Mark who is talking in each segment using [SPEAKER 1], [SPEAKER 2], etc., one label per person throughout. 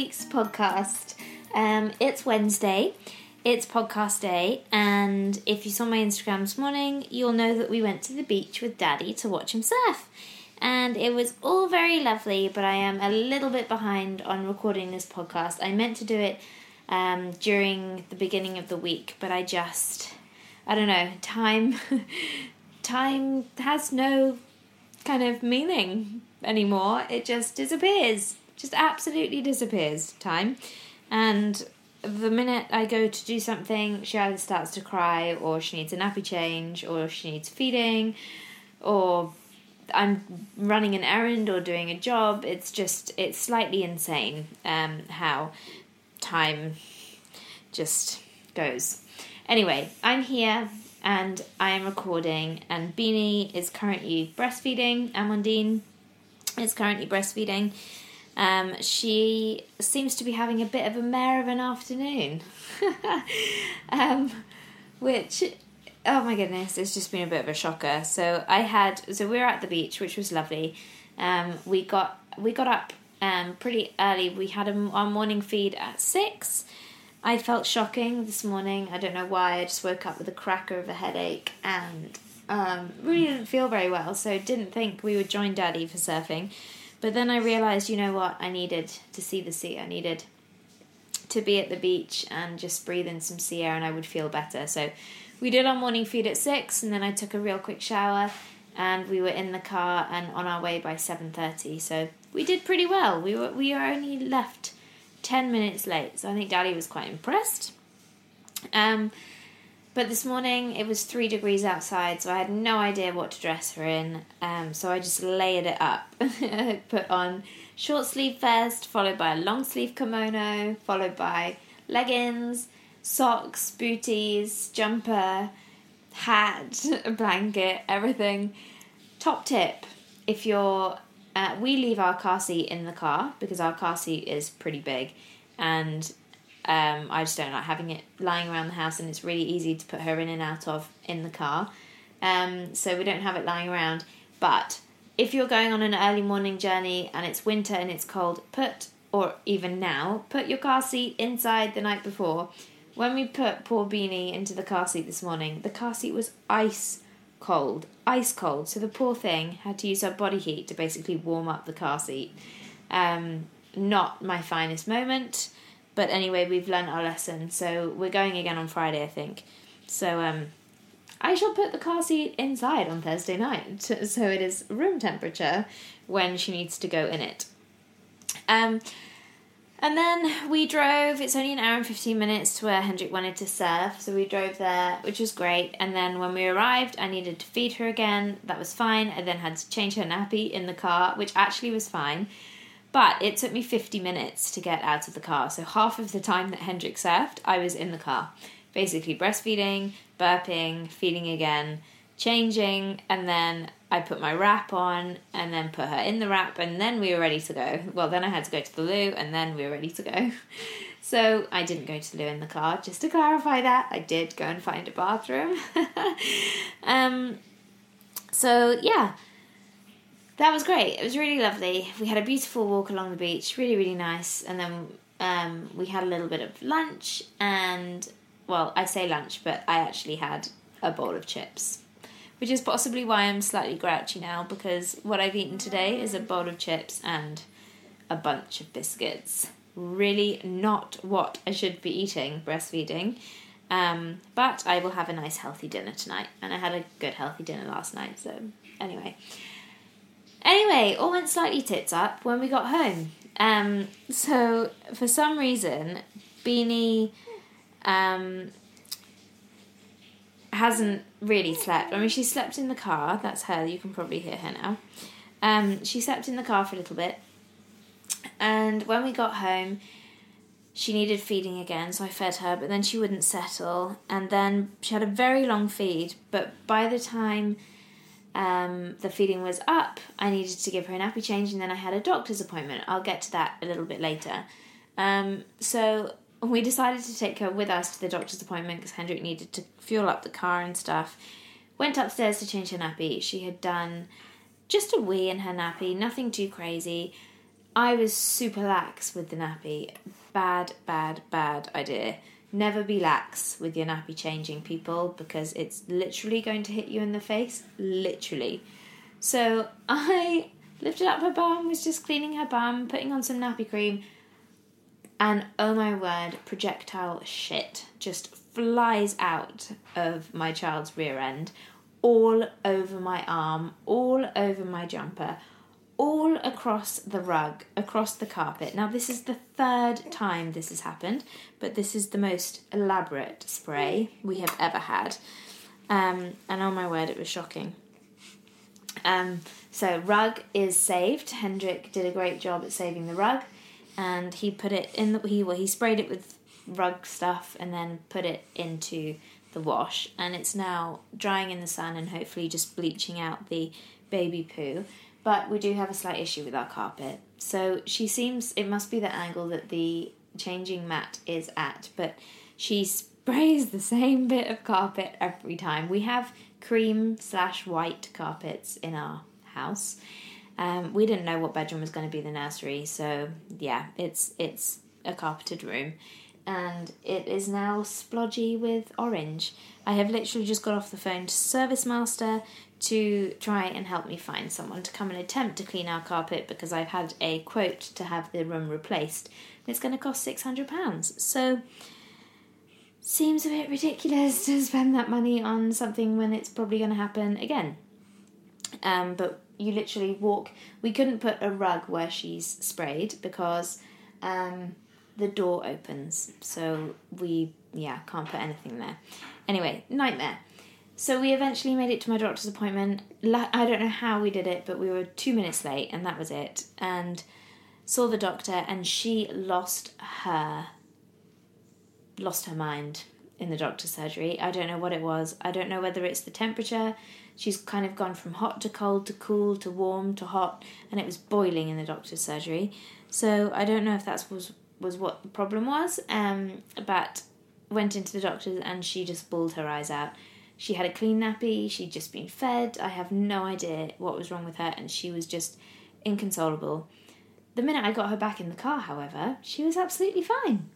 [SPEAKER 1] week's podcast. Um, it's Wednesday, it's podcast day, and if you saw my Instagram this morning, you'll know that we went to the beach with Daddy to watch him surf. And it was all very lovely, but I am a little bit behind on recording this podcast. I meant to do it um, during the beginning of the week, but I just, I don't know, time, time has no kind of meaning anymore. It just disappears, just absolutely disappears. Time, and the minute I go to do something, she either starts to cry, or she needs a nappy change, or she needs feeding, or I'm running an errand or doing a job. It's just it's slightly insane um, how time just goes. Anyway, I'm here and I am recording, and Beanie is currently breastfeeding. Amandine is currently breastfeeding. Um, she seems to be having a bit of a mare of an afternoon, um, which oh my goodness, it's just been a bit of a shocker. So I had so we were at the beach, which was lovely. Um, we got we got up um, pretty early. We had a, our morning feed at six. I felt shocking this morning. I don't know why. I just woke up with a cracker of a headache and um, really didn't feel very well. So didn't think we would join Daddy for surfing. But then I realised, you know what? I needed to see the sea. I needed to be at the beach and just breathe in some sea air, and I would feel better. So we did our morning feed at six, and then I took a real quick shower, and we were in the car and on our way by seven thirty. So we did pretty well. We were we were only left 10 minutes late. So I think Daddy was quite impressed. Um, but this morning it was three degrees outside, so I had no idea what to dress her in. Um, so I just layered it up. Put on short sleeve vest, followed by a long sleeve kimono, followed by leggings, socks, booties, jumper, hat, blanket, everything. Top tip if you're uh, we leave our car seat in the car because our car seat is pretty big, and um, I just don't like having it lying around the house, and it's really easy to put her in and out of in the car. Um, so we don't have it lying around. But if you're going on an early morning journey and it's winter and it's cold, put or even now, put your car seat inside the night before. When we put poor Beanie into the car seat this morning, the car seat was ice cold, ice cold. So the poor thing had to use her body heat to basically warm up the car seat. Um, not my finest moment, but anyway, we've learned our lesson. So we're going again on Friday, I think. So um, I shall put the car seat inside on Thursday night, so it is room temperature when she needs to go in it. Um, and then we drove, it's only an hour and 15 minutes to where Hendrik wanted to surf. So we drove there, which was great. And then when we arrived, I needed to feed her again. That was fine. I then had to change her nappy in the car, which actually was fine. But it took me 50 minutes to get out of the car. So half of the time that Hendrik surfed, I was in the car. Basically breastfeeding, burping, feeding again, changing, and then I put my wrap on and then put her in the wrap, and then we were ready to go. Well, then I had to go to the loo, and then we were ready to go. So I didn't go to the loo in the car. Just to clarify that, I did go and find a bathroom. um, so yeah, that was great. It was really lovely. We had a beautiful walk along the beach, really really nice, and then um, we had a little bit of lunch and well, I say lunch, but I actually had a bowl of chips which is possibly why I'm slightly grouchy now because what I've eaten today is a bowl of chips and a bunch of biscuits. Really not what I should be eating breastfeeding. Um, but I will have a nice healthy dinner tonight, and I had a good healthy dinner last night. So anyway, anyway, all went slightly tits up when we got home. Um, so for some reason, Beanie um, hasn't really slept. I mean, she slept in the car. That's her. You can probably hear her now. Um, she slept in the car for a little bit, and when we got home, she needed feeding again. So I fed her, but then she wouldn't settle, and then she had a very long feed. But by the time um, the feeding was up, I needed to give her a nappy change, and then I had a doctor's appointment. I'll get to that a little bit later. Um, so we decided to take her with us to the doctor's appointment because Hendrik needed to fuel up the car and stuff. Went upstairs to change her nappy. She had done just a wee in her nappy, nothing too crazy. I was super lax with the nappy. Bad, bad, bad idea. Never be lax with your nappy changing, people, because it's literally going to hit you in the face. Literally. So I lifted up her bum, was just cleaning her bum, putting on some nappy cream, and oh my word, projectile shit just flies out of my child's rear end, all over my arm, all over my jumper, all across the rug, across the carpet. Now, this is the third time this has happened, but this is the most elaborate spray we have ever had. Um, and oh my word, it was shocking. Um, so, rug is saved. Hendrik did a great job at saving the rug, and he put it in the he well, he sprayed it with rug stuff and then put it into the wash, and it's now drying in the sun and hopefully just bleaching out the baby poo but we do have a slight issue with our carpet. So she seems, it must be the angle that the changing mat is at, but she sprays the same bit of carpet every time. We have cream slash white carpets in our house. Um, we didn't know what bedroom was going to be the nursery, so yeah, it's it's a carpeted room, and it is now splodgy with orange. I have literally just got off the phone to Service Master to try and help me find someone to come and attempt to clean our carpet because I've had a quote to have the room replaced. It's going to cost £600. So, seems a bit ridiculous to spend that money on something when it's probably going to happen again. Um, but you literally walk. We couldn't put a rug where she's sprayed because um, the door opens. So we, yeah, can't put anything there. Anyway, nightmare. So we eventually made it to my doctor's appointment. I don't know how we did it, but we were two minutes late, and that was it. And saw the doctor, and she lost her lost her mind in the doctor's surgery. I don't know what it was. I don't know whether it's the temperature. She's kind of gone from hot to cold to cool to warm to hot, and it was boiling in the doctor's surgery. So I don't know if that was was what the problem was. Um, but went into the doctor's and she just bawled her eyes out. She had a clean nappy, she'd just been fed. I have no idea what was wrong with her, and she was just inconsolable. The minute I got her back in the car, however, she was absolutely fine.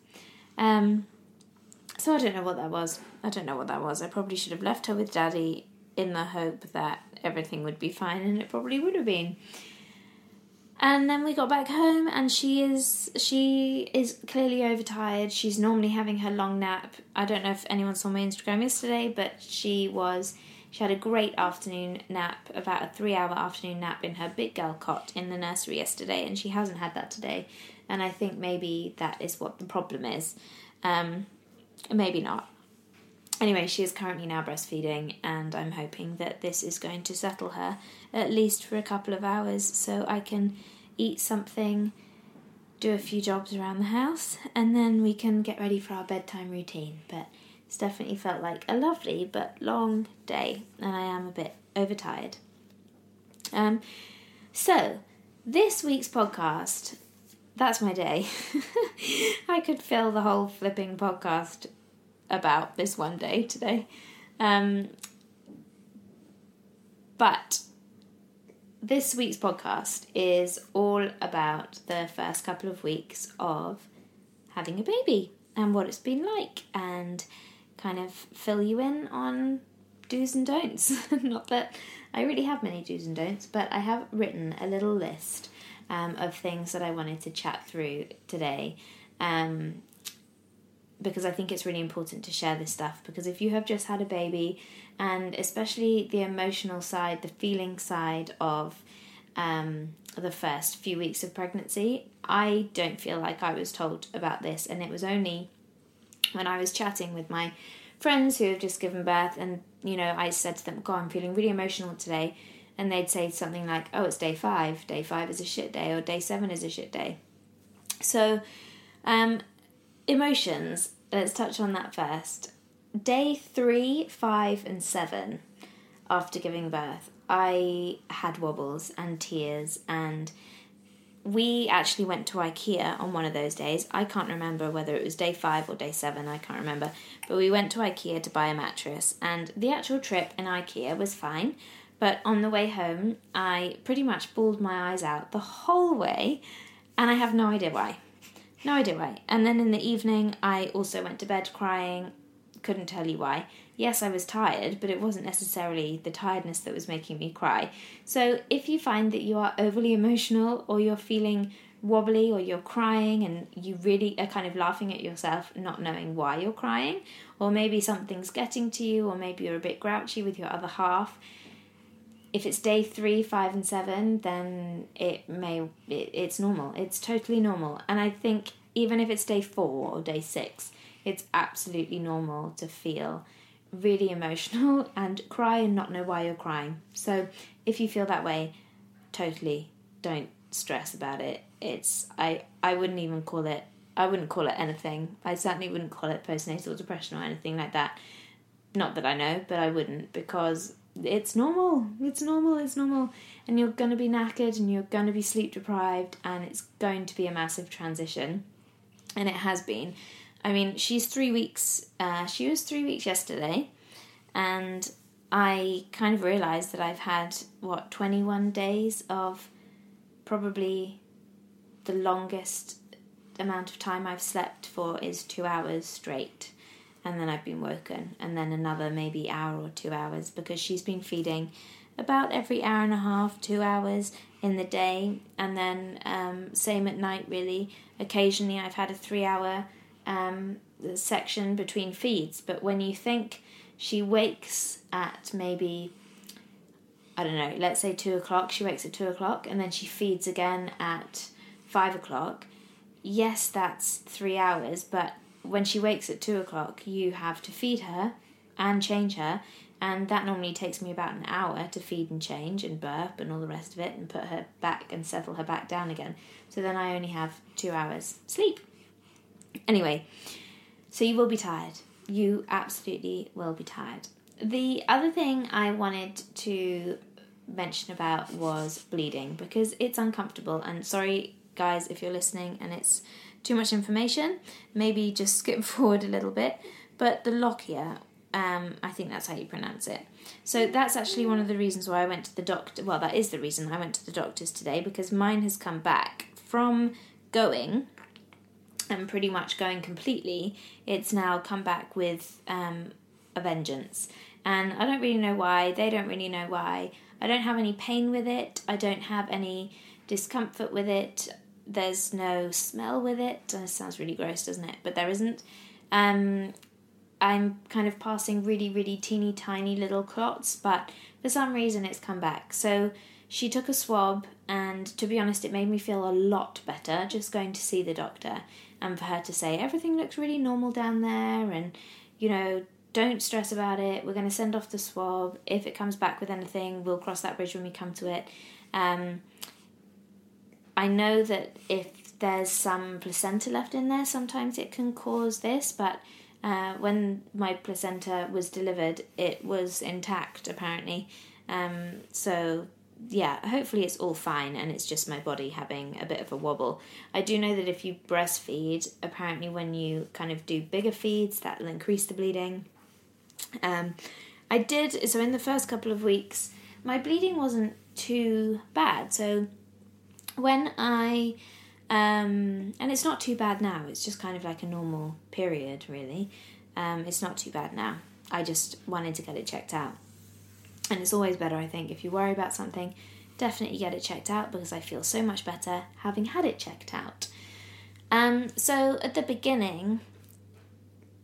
[SPEAKER 1] Um, so I don't know what that was. I don't know what that was. I probably should have left her with Daddy in the hope that everything would be fine, and it probably would have been. And then we got back home, and she is she is clearly overtired. She's normally having her long nap. I don't know if anyone saw my Instagram yesterday, but she was she had a great afternoon nap, about a three hour afternoon nap in her big girl cot in the nursery yesterday, and she hasn't had that today. And I think maybe that is what the problem is. Um, maybe not. Anyway, she is currently now breastfeeding, and I'm hoping that this is going to settle her at least for a couple of hours so I can eat something, do a few jobs around the house, and then we can get ready for our bedtime routine. But it's definitely felt like a lovely but long day, and I am a bit overtired. Um, so, this week's podcast, that's my day. I could fill the whole flipping podcast about this one day today. Um, but this week's podcast is all about the first couple of weeks of having a baby and what it's been like and kind of fill you in on do's and don'ts. Not that I really have many do's and don'ts, but I have written a little list um, of things that I wanted to chat through today. Um, because I think it's really important to share this stuff. Because if you have just had a baby, and especially the emotional side, the feeling side of um, the first few weeks of pregnancy, I don't feel like I was told about this, and it was only when I was chatting with my friends who have just given birth, and you know, I said to them, "God, I'm feeling really emotional today," and they'd say something like, "Oh, it's day five. Day five is a shit day, or day seven is a shit day." So, um, emotions. Let's touch on that first. Day three, five, and seven after giving birth, I had wobbles and tears, and we actually went to IKEA on one of those days. I can't remember whether it was day five or day seven, I can't remember. But we went to IKEA to buy a mattress, and the actual trip in IKEA was fine. But on the way home, I pretty much bawled my eyes out the whole way and I have no idea why. No idea why. And then in the evening, I also went to bed crying. Couldn't tell you why. Yes, I was tired, but it wasn't necessarily the tiredness that was making me cry. So if you find that you are overly emotional or you're feeling wobbly or you're crying and you really are kind of laughing at yourself, not knowing why you're crying, or maybe something's getting to you, or maybe you're a bit grouchy with your other half. If it's day three, five, and seven, then it may it, it's normal. It's totally normal, and I think even if it's day four or day six, it's absolutely normal to feel really emotional and cry and not know why you're crying. So if you feel that way, totally don't stress about it. It's I I wouldn't even call it I wouldn't call it anything. I certainly wouldn't call it postnatal depression or anything like that. Not that I know, but I wouldn't because it's normal. It's normal. It's normal. And you're going to be knackered and you're going to be sleep deprived and it's going to be a massive transition. And it has been. I mean, she's three weeks, uh, she was three weeks yesterday. And I kind of realised that I've had, what, 21 days of probably the longest amount of time I've slept for is two hours straight. And then I've been woken, and then another maybe hour or two hours because she's been feeding about every hour and a half, two hours in the day, and then um, same at night, really. Occasionally, I've had a three hour um, section between feeds, but when you think she wakes at maybe I don't know, let's say two o'clock, she wakes at two o'clock and then she feeds again at five o'clock. Yes, that's three hours, but when she wakes at two o'clock, you have to feed her and change her, and that normally takes me about an hour to feed and change and burp and all the rest of it and put her back and settle her back down again. So then I only have two hours sleep. Anyway, so you will be tired. You absolutely will be tired. The other thing I wanted to mention about was bleeding because it's uncomfortable. And sorry, guys, if you're listening and it's too much information, maybe just skip forward a little bit. But the lochia, um, I think that's how you pronounce it. So that's actually one of the reasons why I went to the doctor. Well, that is the reason I went to the doctors today because mine has come back from going and pretty much going completely. It's now come back with um, a vengeance. And I don't really know why. They don't really know why. I don't have any pain with it. I don't have any discomfort with it. There's no smell with it. That sounds really gross, doesn't it? But there isn't. Um, I'm kind of passing really, really teeny tiny little clots, but for some reason it's come back. So she took a swab, and to be honest, it made me feel a lot better just going to see the doctor and for her to say everything looks really normal down there, and you know, don't stress about it. We're going to send off the swab. If it comes back with anything, we'll cross that bridge when we come to it. Um, I know that if there's some placenta left in there, sometimes it can cause this, but uh, when my placenta was delivered, it was intact apparently. Um, so yeah, hopefully it's all fine and it's just my body having a bit of a wobble. I do know that if you breastfeed, apparently when you kind of do bigger feeds, that will increase the bleeding. Um, I did, so in the first couple of weeks, my bleeding wasn't too bad. So when I, um, and it's not too bad now, it's just kind of like a normal period, really. Um, it's not too bad now. I just wanted to get it checked out. And it's always better, I think, if you worry about something, definitely get it checked out because I feel so much better having had it checked out. Um, so at the beginning,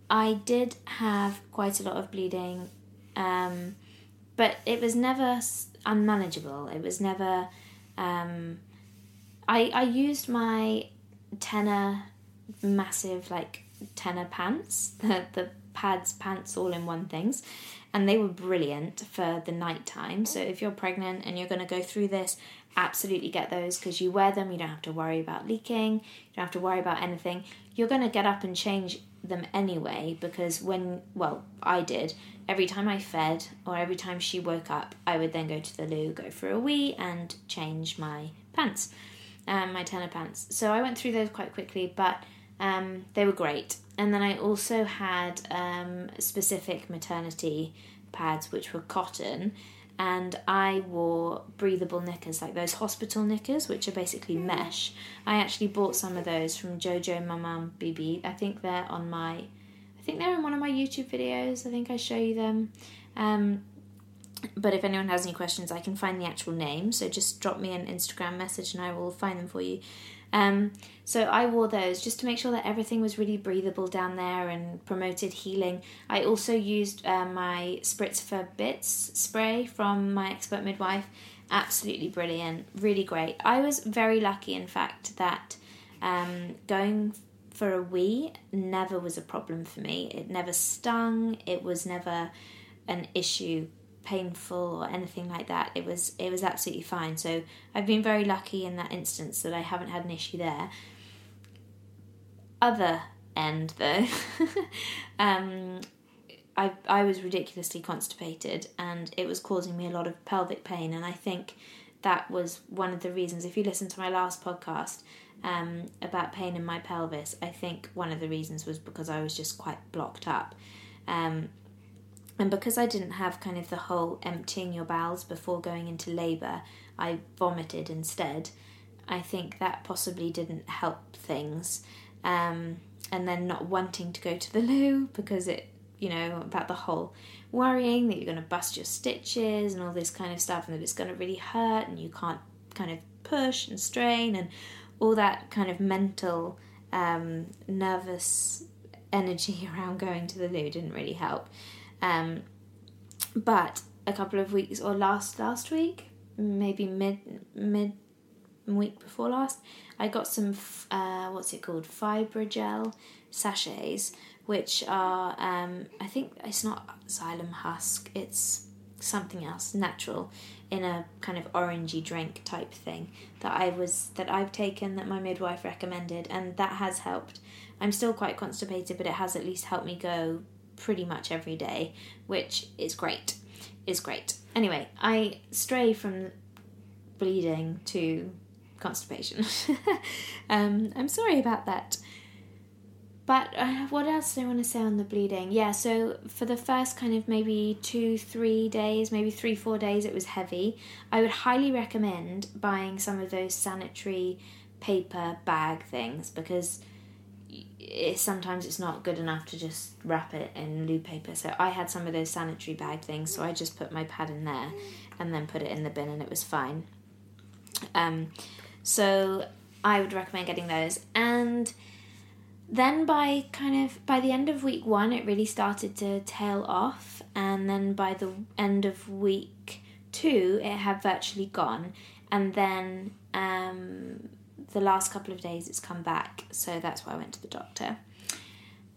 [SPEAKER 1] I did have quite a lot of bleeding, um, but it was never unmanageable. It was never. Um, I I used my Tena massive like Tena pants, the the pads pants all in one things, and they were brilliant for the night time. So if you're pregnant and you're going to go through this, absolutely get those because you wear them. You don't have to worry about leaking. You don't have to worry about anything. You're going to get up and change them anyway because when well I did every time I fed or every time she woke up I would then go to the loo go for a wee and change my pants um, my Tena pants so I went through those quite quickly but um, they were great and then I also had um, specific maternity pads which were cotton and I wore breathable knickers, like those hospital knickers, which are basically mesh. I actually bought some of those from JoJo Maman Bébé. I think they're on my, I think they're in one of my YouTube videos. I think I show you them. Um, but if anyone has any questions, I can find the actual name. So just drop me an Instagram message and I will find them for you. Um, so I wore those just to make sure that everything was really breathable down there and promoted healing. I also used uh, my Spritz for Bits spray from my expert midwife. Absolutely brilliant, really great. I was very lucky, in fact, that um, going for a wee never was a problem for me. It never stung. It was never an issue painful or anything like that. It was it was absolutely fine. So I've been very lucky in that instance that I haven't had an issue there. Other end though, um, I I was ridiculously constipated and it was causing me a lot of pelvic pain and I think that was one of the reasons. If you listen to my last podcast um, about pain in my pelvis, I think one of the reasons was because I was just quite blocked up. Um, and because I didn't have kind of the whole emptying your bowels before going into labour, I vomited instead. I think that possibly didn't help things. Um, and then not wanting to go to the loo because it, you know, about the whole worrying that you're going to bust your stitches and all this kind of stuff and that it's going to really hurt and you can't kind of push and strain and all that kind of mental, um, nervous energy around going to the loo didn't really help. Um, but a couple of weeks or last last week, maybe mid mid week before last, I got some uh, what's it called Fybogel sachets, which are um, I think it's not psyllium husk, it's something else natural in a kind of orangey drink type thing that I was that I've taken that my midwife recommended and that has helped. I'm still quite constipated, but it has at least helped me go pretty much every day, which is great. Is great. Anyway, I stray from bleeding to constipation. um, I'm sorry about that. But uh, what else do I want to say on the bleeding? Yeah, so for the first kind of maybe two, three days, maybe three, four days, it was heavy. I would highly recommend buying some of those sanitary paper bag things because it, sometimes it's not good enough to just wrap it in loo paper. So I had some of those sanitary bag things, so I just put my pad in there and then put it in the bin, and it was fine. Um, so I would recommend getting those. And then by kind of by the end of week one, it really started to tail off, and then by the end of week two, it had virtually gone, and then um, the last couple of days it's come back, so that's why I went to the doctor.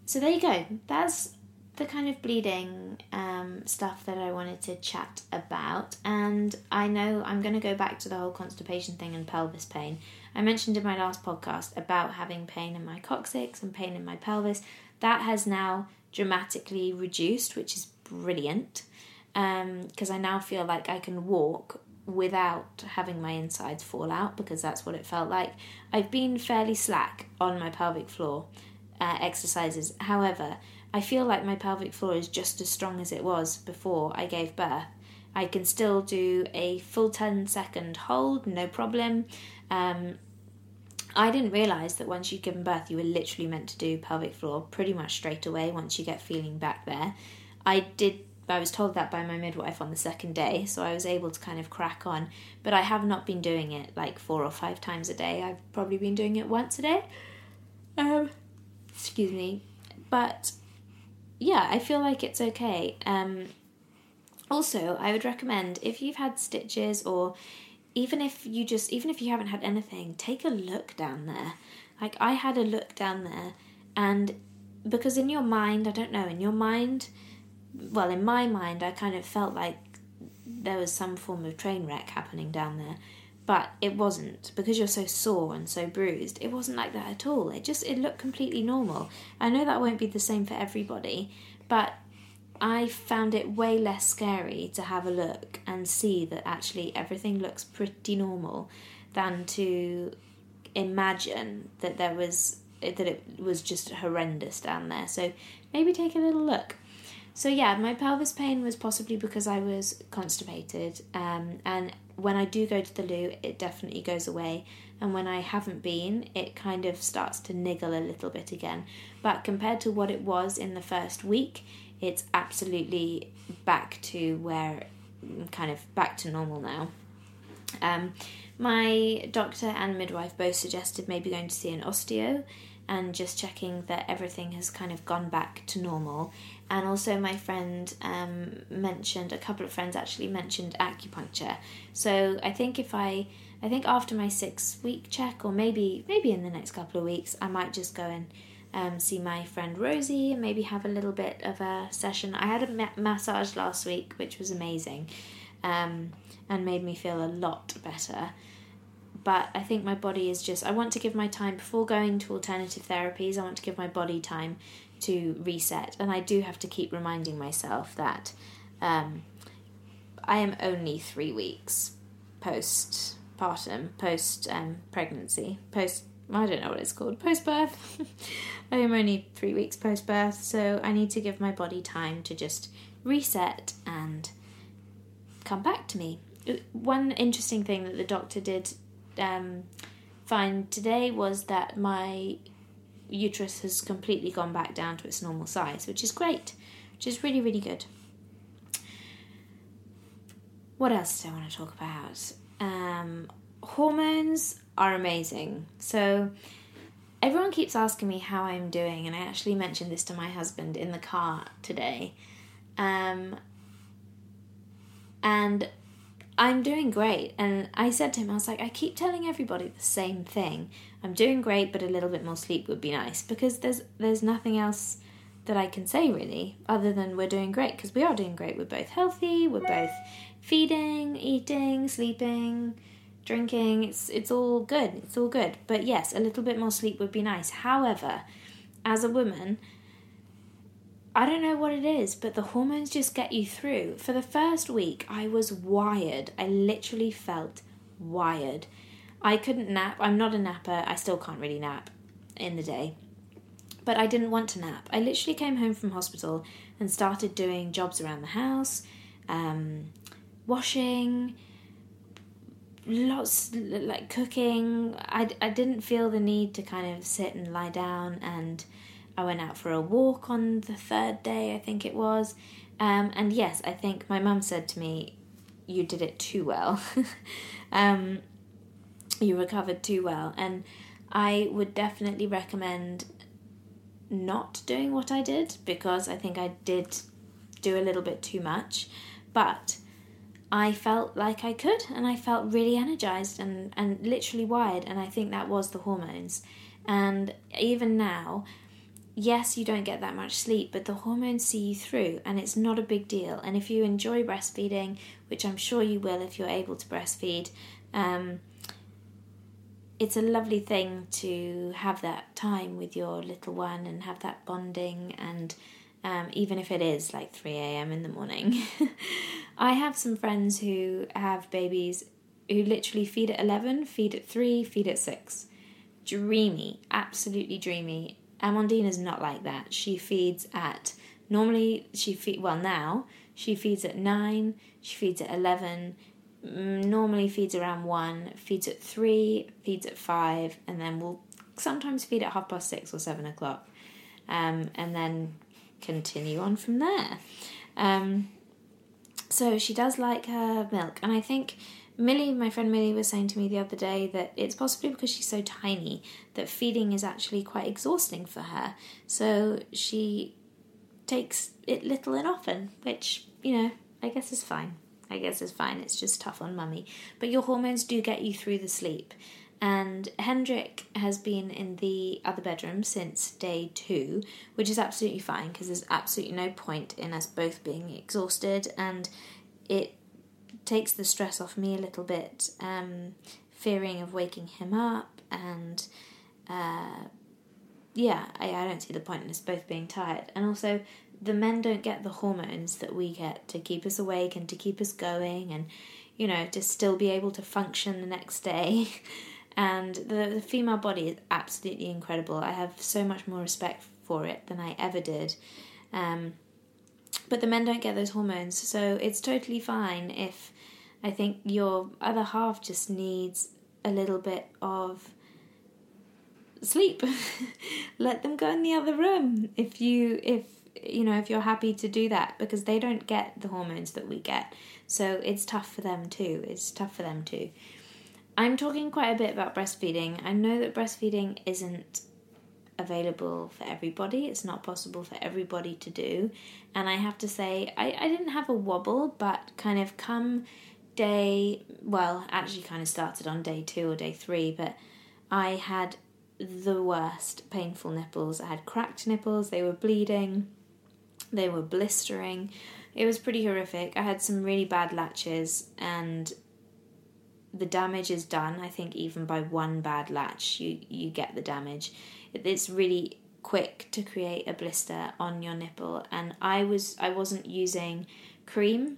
[SPEAKER 1] So there you go. That's the kind of bleeding um, stuff that I wanted to chat about. And I know I'm going to go back to the whole constipation thing and pelvis pain. I mentioned in my last podcast about having pain in my coccyx and pain in my pelvis. That has now dramatically reduced, which is brilliant because um, I now feel like I can walk without having my insides fall out because that's what it felt like. I've been fairly slack on my pelvic floor uh, exercises. However, I feel like my pelvic floor is just as strong as it was before I gave birth. I can still do a full 10 second hold, no problem. Um, I didn't realise that once you've given birth, you were literally meant to do pelvic floor pretty much straight away once you get feeling back there. I did I was told that by my midwife on the second day, so I was able to kind of crack on. But I have not been doing it like four or five times a day. I've probably been doing it once a day. Um, excuse me. But yeah, I feel like it's okay. Um, also, I would recommend if you've had stitches or even if you just even if you haven't had anything, take a look down there. Like I had a look down there, and because in your mind, I don't know, in your mind well, in my mind, I kind of felt like there was some form of train wreck happening down there, but it wasn't because you're so sore and so bruised. It wasn't like that at all. It just it looked completely normal. I know that won't be the same for everybody, but I found it way less scary to have a look and see that actually everything looks pretty normal than to imagine that there was that it was just horrendous down there. So maybe take a little look. So yeah, my pelvis pain was possibly because I was constipated, um, and when I do go to the loo, it definitely goes away. And when I haven't been, it kind of starts to niggle a little bit again. But compared to what it was in the first week, it's absolutely back to where, kind of back to normal now. Um, my doctor and midwife both suggested maybe going to see an osteo and just checking that everything has kind of gone back to normal. And also, my friend um, mentioned a couple of friends actually mentioned acupuncture. So I think if I, I think after my six week check, or maybe maybe in the next couple of weeks, I might just go and um, see my friend Rosie and maybe have a little bit of a session. I had a ma- massage last week, which was amazing, um, and made me feel a lot better but I think my body is just I want to give my time before going to alternative therapies I want to give my body time to reset and I do have to keep reminding myself that um, I am only three weeks post partum post um, pregnancy post I don't know what it's called post birth I am only three weeks post birth so I need to give my body time to just reset and come back to me. One interesting thing that the doctor did um, find today was that my uterus has completely gone back down to its normal size, which is great, which is really, really good. What else do I want to talk about? Um, hormones are amazing. So, everyone keeps asking me how I'm doing, and I actually mentioned this to my husband in the car today. Um, and I'm doing great. And I said to him, I was like, I keep telling everybody the same thing. I'm doing great, but a little bit more sleep would be nice because there's there's nothing else that I can say really other than we're doing great because we are doing great. We're both healthy. We're both feeding, eating, sleeping, drinking. It's it's all good. It's all good. But yes, a little bit more sleep would be nice. However, as a woman, I don't know what it is, but the hormones just get you through. For the first week, I was wired. I literally felt wired. I couldn't nap. I'm not a napper. I still can't really nap in the day. But I didn't want to nap. I literally came home from hospital and started doing jobs around the house, um, washing, lots like cooking. I, I didn't feel the need to kind of sit and lie down and I went out for a walk on the third day, I think it was. Um, and yes, I think my mum said to me, You did it too well. um, you recovered too well. And I would definitely recommend not doing what I did because I think I did do a little bit too much. But I felt like I could and I felt really energized and, and literally wired. And I think that was the hormones. And even now, yes, you don't get that much sleep, but the hormones see you through and it's not a big deal. And if you enjoy breastfeeding, which I'm sure you will if you're able to breastfeed, um, it's a lovely thing to have that time with your little one and have that bonding and um, even if it is like 3 a.m. in the morning. I have some friends who have babies who literally feed at 11, feed at 3, feed at 6. Dreamy, absolutely dreamy. Amandine is not like that. She feeds at normally she feed well now she feeds at nine, she feeds at eleven, mm, normally feeds around one, feeds at three, feeds at five, and then will sometimes feed at half past six or seven o'clock, um, and then continue on from there. Um, so she does like her milk, and I think Millie, my friend Millie, was saying to me the other day that it's possibly because she's so tiny that feeding is actually quite exhausting for her. So she takes it little and often, which, you know, I guess is fine. I guess is fine. It's just tough on mummy. But your hormones do get you through the sleep. And Hendrik has been in the other bedroom since day two, which is absolutely fine because there's absolutely no point in us both being exhausted. And it takes the stress off me a little bit, um, fearing of waking him up, and uh, yeah, I, I don't see the point in us both being tired. And also, the men don't get the hormones that we get to keep us awake and to keep us going, and you know, to still be able to function the next day. and the, the female body is absolutely incredible. I have so much more respect for it than I ever did. Um, but the men don't get those hormones, so it's totally fine if I think your other half just needs a little bit of sleep. Let them go in the other room if you if you know if you're happy to do that because they don't get the hormones that we get. So it's tough for them too. It's tough for them too. I'm talking quite a bit about breastfeeding. I know that breastfeeding isn't available for everybody. It's not possible for everybody to do. And I have to say, I, I didn't have a wobble, but kind of come day, well, actually kind of started on day two or day three, but I had the worst painful nipples. I had cracked nipples, they were bleeding, they were blistering. It was pretty horrific. I had some really bad latches, and the damage is done. I think even by one bad latch, you you get the damage. It's really quick to create a blister on your nipple, and I was I wasn't using cream.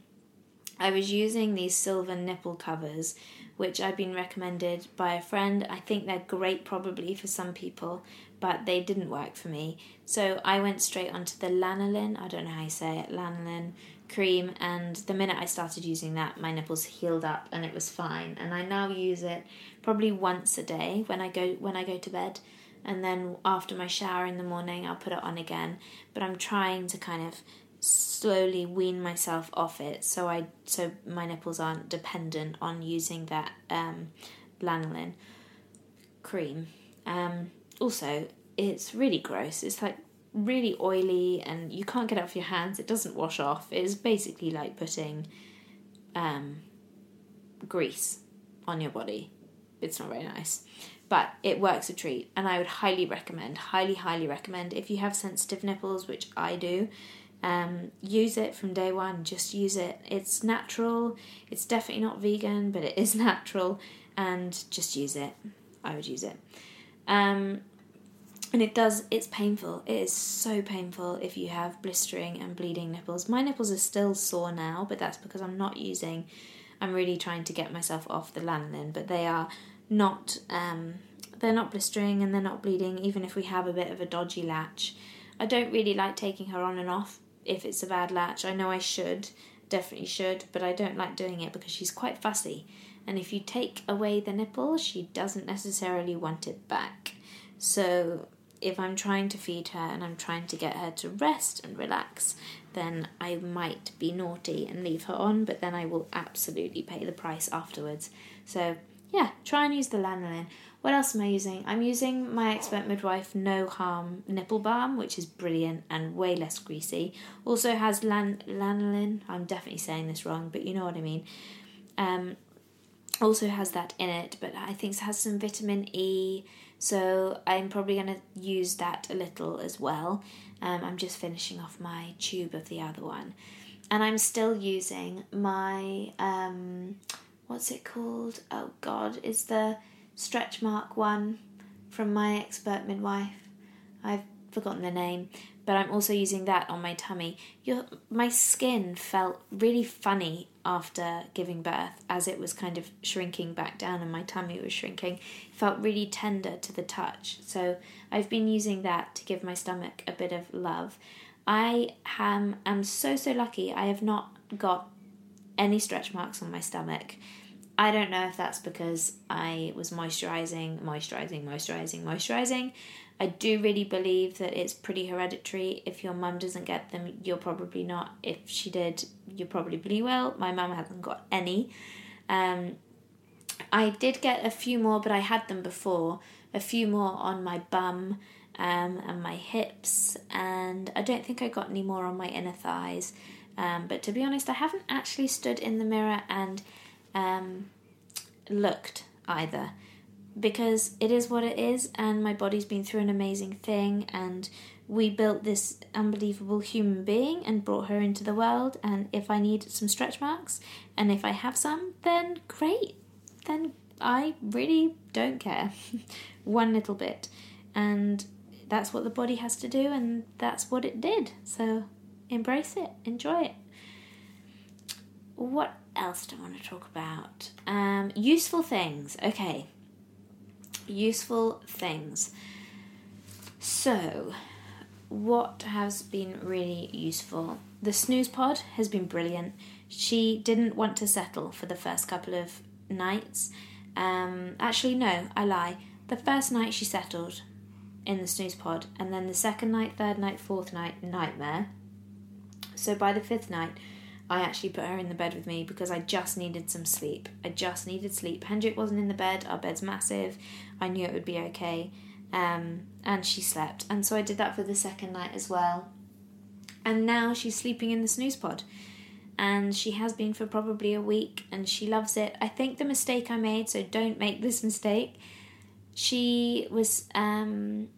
[SPEAKER 1] I was using these silver nipple covers, which I've been recommended by a friend. I think they're great probably for some people, but they didn't work for me. So I went straight onto the lanolin, I don't know how you say it, lanolin cream. And the minute I started using that my nipples healed up and it was fine. And I now use it probably once a day when I go when I go to bed. And then after my shower in the morning I'll put it on again. But I'm trying to kind of slowly wean myself off it so I so my nipples aren't dependent on using that um, lanolin cream. Um, also, it's really gross. It's like really oily and you can't get it off your hands. It doesn't wash off. It's basically like putting um, grease on your body. It's not very nice, but it works a treat, and I would highly recommend, highly, highly recommend if you have sensitive nipples, which I do. Um, use it from day one. Just use it. It's natural. It's definitely not vegan, but it is natural, and just use it. I would use it. Um, and it does. It's painful. It is so painful if you have blistering and bleeding nipples. My nipples are still sore now, but that's because I'm not using. I'm really trying to get myself off the lanolin, but they are not. Um, they're not blistering and they're not bleeding, even if we have a bit of a dodgy latch. I don't really like taking her on and off if it's a bad latch. I know I should, definitely should, but I don't like doing it because she's quite fussy. And if you take away the nipple, she doesn't necessarily want it back. So if I'm trying to feed her and I'm trying to get her to rest and relax, then I might be naughty and leave her on, but then I will absolutely pay the price afterwards. So, yeah, try and use the lanolin. What else am I using? I'm using my expert midwife no harm nipple balm, which is brilliant and way less greasy. Also has lan- lanolin. I'm definitely saying this wrong, but you know what I mean. Um, also has that in it, but I think it has some vitamin E. So I'm probably going to use that a little as well. Um, I'm just finishing off my tube of the other one, and I'm still using my um, what's it called? Oh God, is the stretch mark one from my expert midwife. I've forgotten the name, but I'm also using that on my tummy. Your my skin felt really funny after giving birth as it was kind of shrinking back down and my tummy was shrinking. It felt really tender to the touch. So I've been using that to give my stomach a bit of love. I am am so so lucky. I have not got any stretch marks on my stomach. I don't know if that's because I was moisturizing, moisturizing, moisturizing, moisturizing. I do really believe that it's pretty hereditary. If your mum doesn't get them, you're probably not. If she did, you probably will. My mum hasn't got any. Um, I did get a few more, but I had them before. A few more on my bum um, and my hips, and I don't think I got any more on my inner thighs. Um, but to be honest, I haven't actually stood in the mirror and um, looked either because it is what it is, and my body's been through an amazing thing, and we built this unbelievable human being and brought her into the world. And if I need some stretch marks, and if I have some, then great, then I really don't care one little bit. And that's what the body has to do, and that's what it did. So embrace it, enjoy it. What else do I want to talk about? Um, useful things. Okay. Useful things. So, what has been really useful? The SnüzPod has been brilliant. She didn't want to settle for the first couple of nights. Um, actually, no, I lie. The first night she settled in the SnüzPod, and then the second night, third night, fourth night, nightmare. So by the fifth night, I actually put her in the bed with me because I just needed some sleep. I just needed sleep. Hendrik wasn't in the bed, our bed's massive. I knew it would be okay. Um, and she slept. And so I did that for the second night as well. And now she's sleeping in the SnüzPod. And she has been for probably a week and she loves it. I think the mistake I made, so don't make this mistake. She was um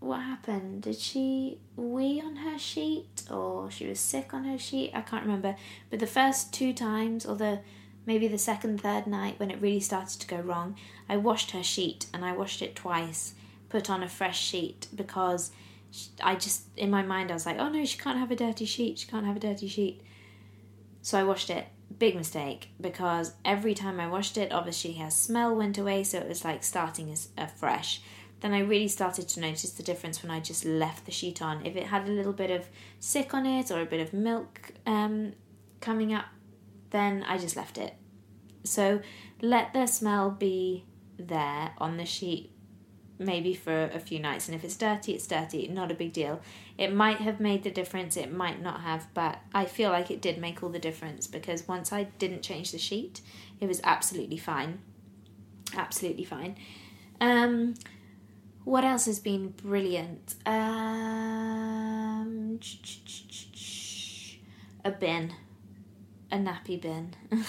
[SPEAKER 1] what happened? Did she wee on her sheet or she was sick on her sheet? I can't remember. But the first two times, or the maybe the second, third night when it really started to go wrong, I washed her sheet and I washed it twice, put on a fresh sheet because I just, in my mind, I was like, oh no, she can't have a dirty sheet, she can't have a dirty sheet. So I washed it. Big mistake because every time I washed it, obviously her smell went away, so it was like starting afresh then I really started to notice the difference when I just left the sheet on. If it had a little bit of sick on it or a bit of milk um, coming up, then I just left it. So let the smell be there on the sheet maybe for a few nights and if it's dirty it's dirty not a big deal it might have made the difference it might not have but i feel like it did make all the difference because once i didn't change the sheet it was absolutely fine absolutely fine um what else has been brilliant? Um, a bin, a nappy bin.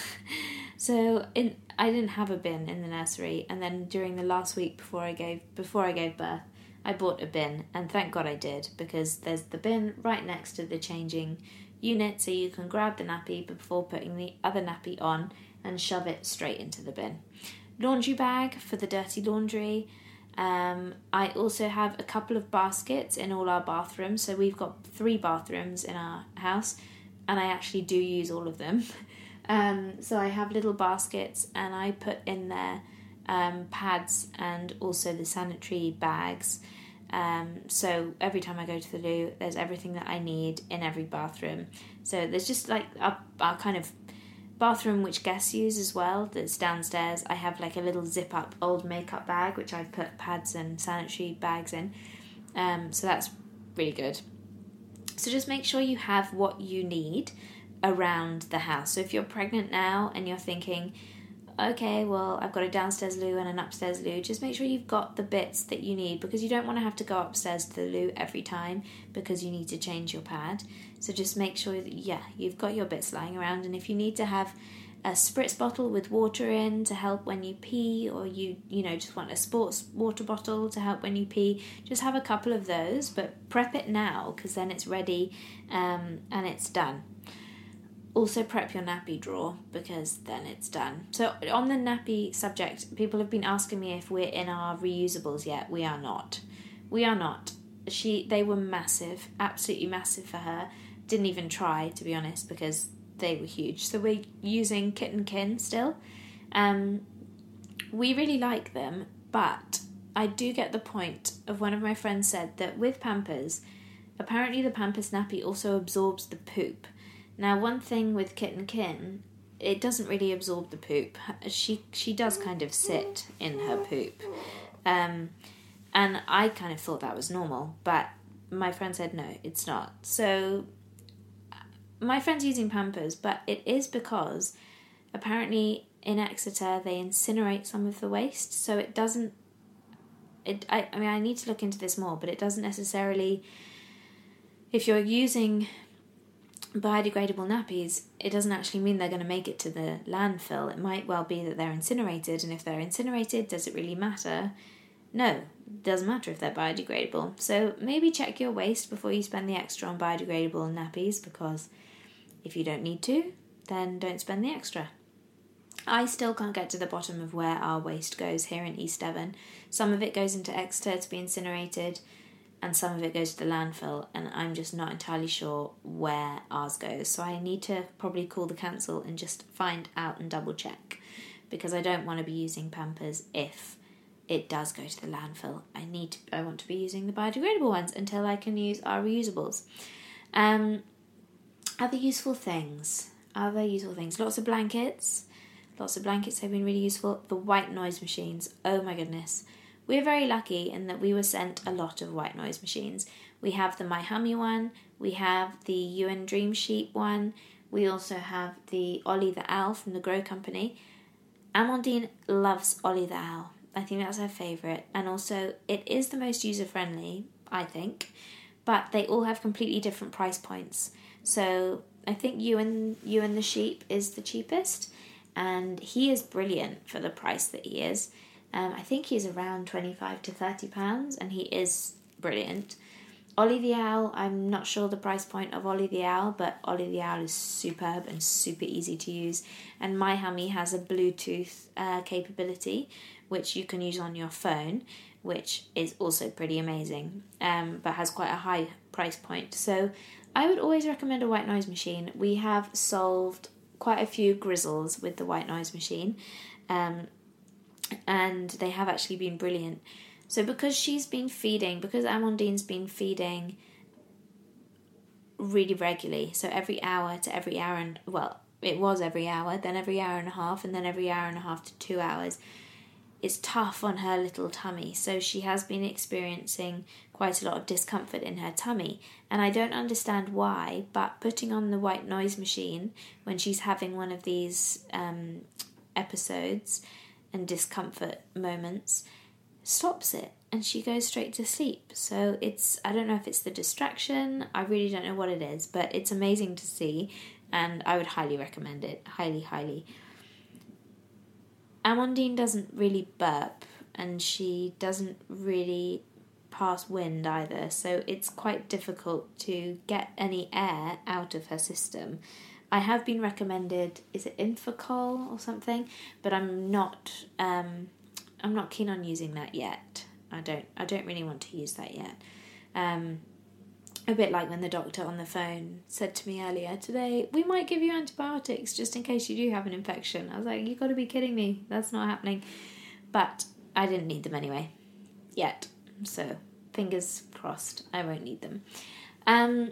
[SPEAKER 1] so in I didn't have a bin in the nursery, and then during the last week before I gave before I gave birth, I bought a bin, and thank God I did because there's the bin right next to the changing unit, so you can grab the nappy before putting the other nappy on and shove it straight into the bin. Laundry bag for the dirty laundry um, I also have a couple of baskets in all our bathrooms. So we've got three bathrooms in our house, and I actually do use all of them. um, so I have little baskets, and I put in there um, pads and also the sanitary bags. Um, so every time I go to the loo, there's everything that I need in every bathroom. So there's just like a, a kind of bathroom which guests use as well that's downstairs i have like a little zip up old makeup bag which i've put pads and sanitary bags in. Um, so that's really good. So just make sure you have what you need around the house. So if you're pregnant now and you're thinking okay, well, I've got a downstairs loo and an upstairs loo. Just make sure you've got the bits that you need because you don't want to have to go upstairs to the loo every time because you need to change your pad. So just make sure that, yeah, you've got your bits lying around. And if you need to have a spritz bottle with water in to help when you pee, or you, you know, just want a sports water bottle to help when you pee, just have a couple of those, but prep it now because then it's ready um, and it's done also prep your nappy drawer because then it's done. So on the nappy subject, people have been asking me if we're in our reusables yet. We are not. We are not. She they were massive, absolutely massive for her. Didn't even try to be honest because they were huge. So we're using Kit and Kin still. Um, we really like them, but I do get the point of one of my friends said that with Pampers, apparently the Pampers nappy also absorbs the poop. Now, one thing with Kit and Kin, it doesn't really absorb the poop. She she does kind of sit in her poop, um, and I kind of thought that was normal, but my friend said no, it's not. So my friend's using Pampers, but it is because apparently in Exeter they incinerate some of the waste, so it doesn't. It I, I mean I need to look into this more, but it doesn't necessarily. If you're using biodegradable nappies, it doesn't actually mean they're going to make it to the landfill. It might well be that they're incinerated, and if they're incinerated, does it really matter? No, doesn't matter if they're biodegradable. So maybe check your waste before you spend the extra on biodegradable nappies because if you don't need to, then don't spend the extra. I still can't get to the bottom of where our waste goes here in East Devon. Some of it goes into Exeter to be incinerated, and some of it goes to the landfill, and I'm just not entirely sure where ours goes. So I need to probably call the council and just find out and double check because I don't want to be using Pampers if it does go to the landfill. I need to, I want to be using the biodegradable ones until I can use our reusables. Um, other useful things. Other useful things. Lots of blankets. Lots of blankets have been really useful. The white noise machines. Oh my goodness. We're very lucky in that we were sent a lot of white noise machines. We have the My Hummy one, we have the Ewan Dream Sheep one, we also have the Ollie the Owl from the Gro Company. Amandine loves Ollie the Owl. I think that's her favourite, and also it is the most user friendly, I think. But they all have completely different price points. So I think Ewan Ewan the sheep is the cheapest, and he is brilliant for the price that he is. Um, I think he's around twenty five to thirty pounds, and he is brilliant. Ollie the Owl, I'm not sure the price point of Ollie the Owl, but Ollie the Owl is superb and super easy to use. And My Hummy has a Bluetooth uh, capability, which you can use on your phone, which is also pretty amazing, um, but has quite a high price point. So I would always recommend a white noise machine. We have solved quite a few grizzles with the white noise machine, um, and they have actually been brilliant. So because she's been feeding, because Amandine's been feeding really regularly, so every hour to every hour and well, it was every hour, then every hour and a half, and then every hour and a half to two hours. It's tough on her little tummy, so she has been experiencing quite a lot of discomfort in her tummy. And I don't understand why, but putting on the white noise machine when she's having one of these um, episodes and discomfort moments stops it and she goes straight to sleep. So it's, I don't know if it's the distraction, I really don't know what it is, but it's amazing to see and I would highly recommend it. Highly, highly. Amandine doesn't really burp and she doesn't really pass wind either, so it's quite difficult to get any air out of her system. I have been recommended, is it Infacol or something? But I'm not. Um, I'm not keen on using that yet. I don't I don't really want to use that yet. Um, a bit like when the doctor on the phone said to me earlier today, we might give you antibiotics just in case you do have an infection. I was like, you've got to be kidding me. That's not happening. But I didn't need them anyway, yet. So fingers crossed, I won't need them. Um,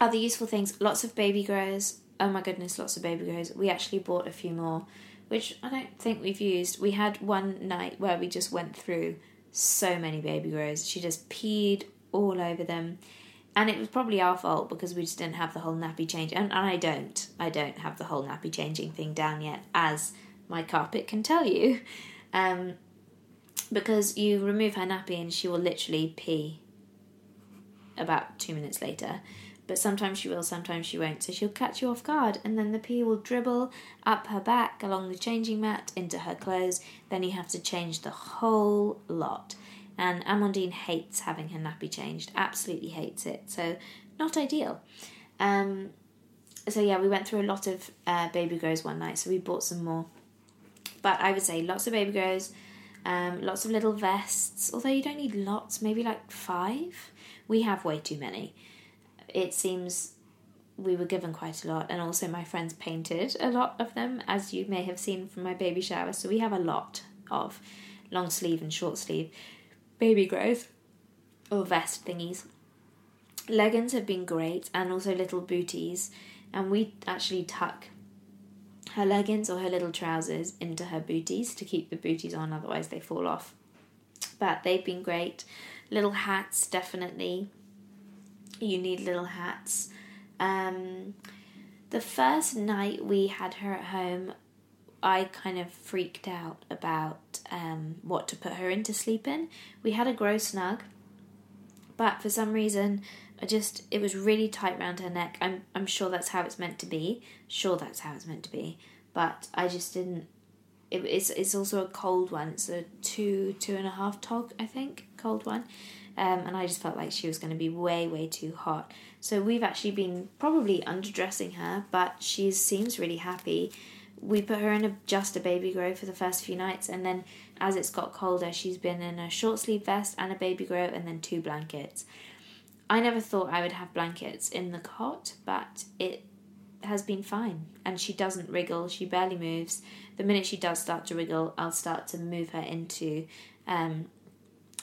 [SPEAKER 1] other useful things, lots of baby grows. Oh my goodness, lots of baby grows. We actually bought a few more which I don't think we've used. We had one night where we just went through so many baby grows. She just peed all over them. And it was probably our fault because we just didn't have the whole nappy change. And, and I don't. I don't have the whole nappy changing thing down yet, as my carpet can tell you. Um, because you remove her nappy and she will literally pee about two minutes later but sometimes she will, sometimes she won't. So she'll catch you off guard, and then the pee will dribble up her back along the changing mat into her clothes. Then you have to change the whole lot. And Amandine hates having her nappy changed, absolutely hates it. So, not ideal. Um, so, yeah, we went through a lot of uh, baby grows one night, so we bought some more. But I would say lots of baby grows, um, lots of little vests, although you don't need lots, maybe like five. We have way too many it seems we were given quite a lot, and also my friends painted a lot of them, as you may have seen from my baby shower. So we have a lot of long sleeve and short sleeve baby grows or vest thingies. Leggings have been great, and also little booties, and we actually tuck her leggings or her little trousers into her booties to keep the booties on, otherwise they fall off. But they've been great. Little hats, definitely you need little hats. Um, the first night we had her at home, I kind of freaked out about um, what to put her in to sleep in. We had a Gro Snug, but for some reason, I just it was really tight around her neck. I'm I'm sure that's how it's meant to be. Sure, that's how it's meant to be. But I just didn't. It, it's it's also a cold one. It's a two two and a half tog, I think, cold one um, and I just felt like she was going to be way, way too hot. So we've actually been probably underdressing her, but she seems really happy. We put her in a, just a baby grow for the first few nights, and then as it's got colder, she's been in a short sleeve vest and a baby grow, and then two blankets. I never thought I would have blankets in the cot, but it has been fine, and she doesn't wriggle. She barely moves. The minute she does start to wriggle, I'll start to move her into um,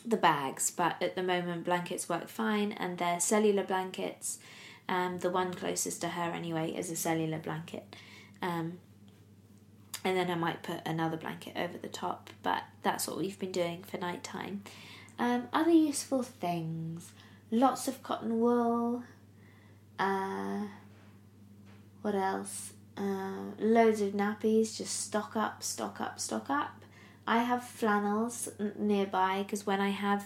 [SPEAKER 1] the bags. But at the moment, blankets work fine, and they're cellular blankets. Um, the one closest to her, anyway, is a cellular blanket. Um, and then I might put another blanket over the top, but that's what we've been doing for nighttime. Um, other useful things lots of cotton wool. Uh, what else? Uh, loads of nappies, just stock up, stock up, stock up. I have flannels nearby because when I have,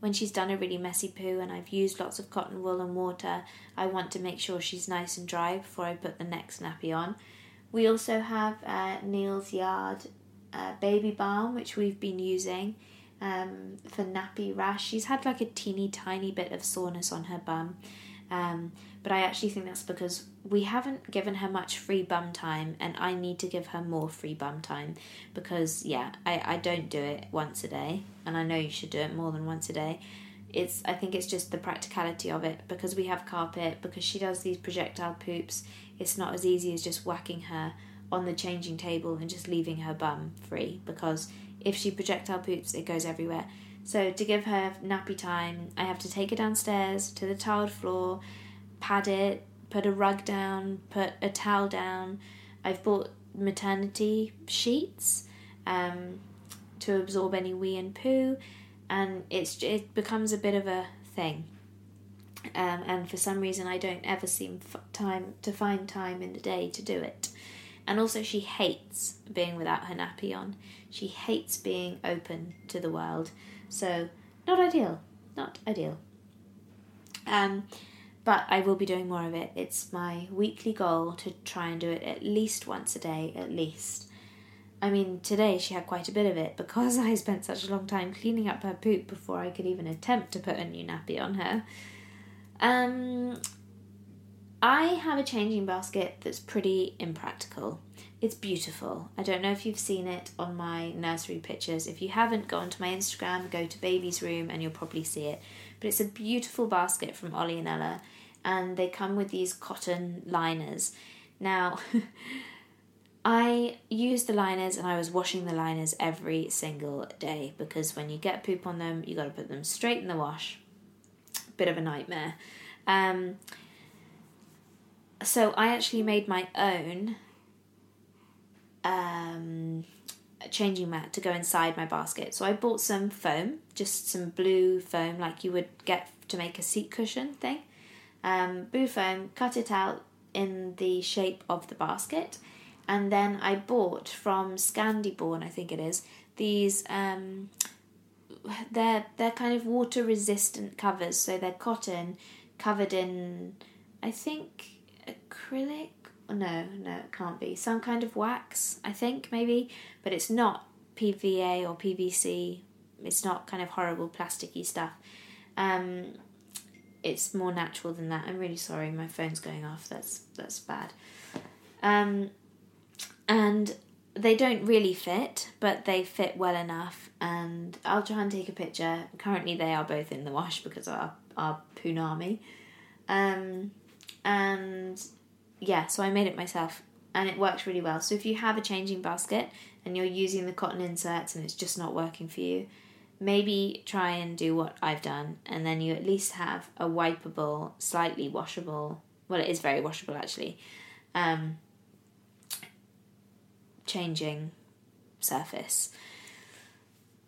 [SPEAKER 1] when she's done a really messy poo and I've used lots of cotton wool and water, I want to make sure she's nice and dry before I put the next nappy on. We also have uh, Neal's Yard uh, baby balm, which we've been using um, for nappy rash. She's had like a teeny tiny bit of soreness on her bum. Um, but I actually think that's because we haven't given her much free bum time, and I need to give her more free bum time because, yeah, I, I don't do it once a day, and I know you should do it more than once a day. It's I think it's just the practicality of it because we have carpet because she does these projectile poops it's not as easy as just whacking her on the changing table and just leaving her bum free because if she projectile poops, it goes everywhere. So to give her nappy time, I have to take her downstairs to the tiled floor, pad it, put a rug down, put a towel down. I've bought maternity sheets um, to absorb any wee and poo, and it's it becomes a bit of a thing um, and for some reason I don't ever seem f- time to find time in the day to do it. And also, she hates being without her nappy on. She hates being open to the world. So, not ideal. Not ideal. Um, but I will be doing more of it. It's my weekly goal to try and do it at least once a day, at least. I mean, today she had quite a bit of it because I spent such a long time cleaning up her poop before I could even attempt to put a new nappy on her. Um, I have a changing basket that's pretty impractical. It's beautiful. I don't know if you've seen it on my nursery pictures. If you haven't, go onto my Instagram, go to Baby's Room, and you'll probably see it. But it's a beautiful basket from Ollie and Ella, and they come with these cotton liners. Now, I use the liners and I was washing the liners every single day because when you get poop on them, you got to put them straight in the wash bit of a nightmare. Um, so I actually made my own um, changing mat to go inside my basket. So I bought some foam, just some blue foam, like you would get to make a seat cushion thing. Um, blue foam, cut it out in the shape of the basket, and then I bought from Scandinavian, I think it is, these um, they're they're kind of water resistant covers, so they're cotton covered in I think acrylic. No, no, it can't be. Some kind of wax, I think maybe, but it's not PVA or PVC. It's not kind of horrible plasticky stuff. Um, it's more natural than that. I'm really sorry, my phone's going off. That's that's bad. Um, and they don't really fit, but they fit well enough. And I'll try and take a picture. Currently, they are both in the wash because of our, our punami. Um, and yeah, so I made it myself and it works really well. So if you have a changing basket and you're using the cotton inserts and it's just not working for you, maybe try and do what I've done and then you at least have a wipeable, slightly washable, well, it is very washable actually. Um, changing surface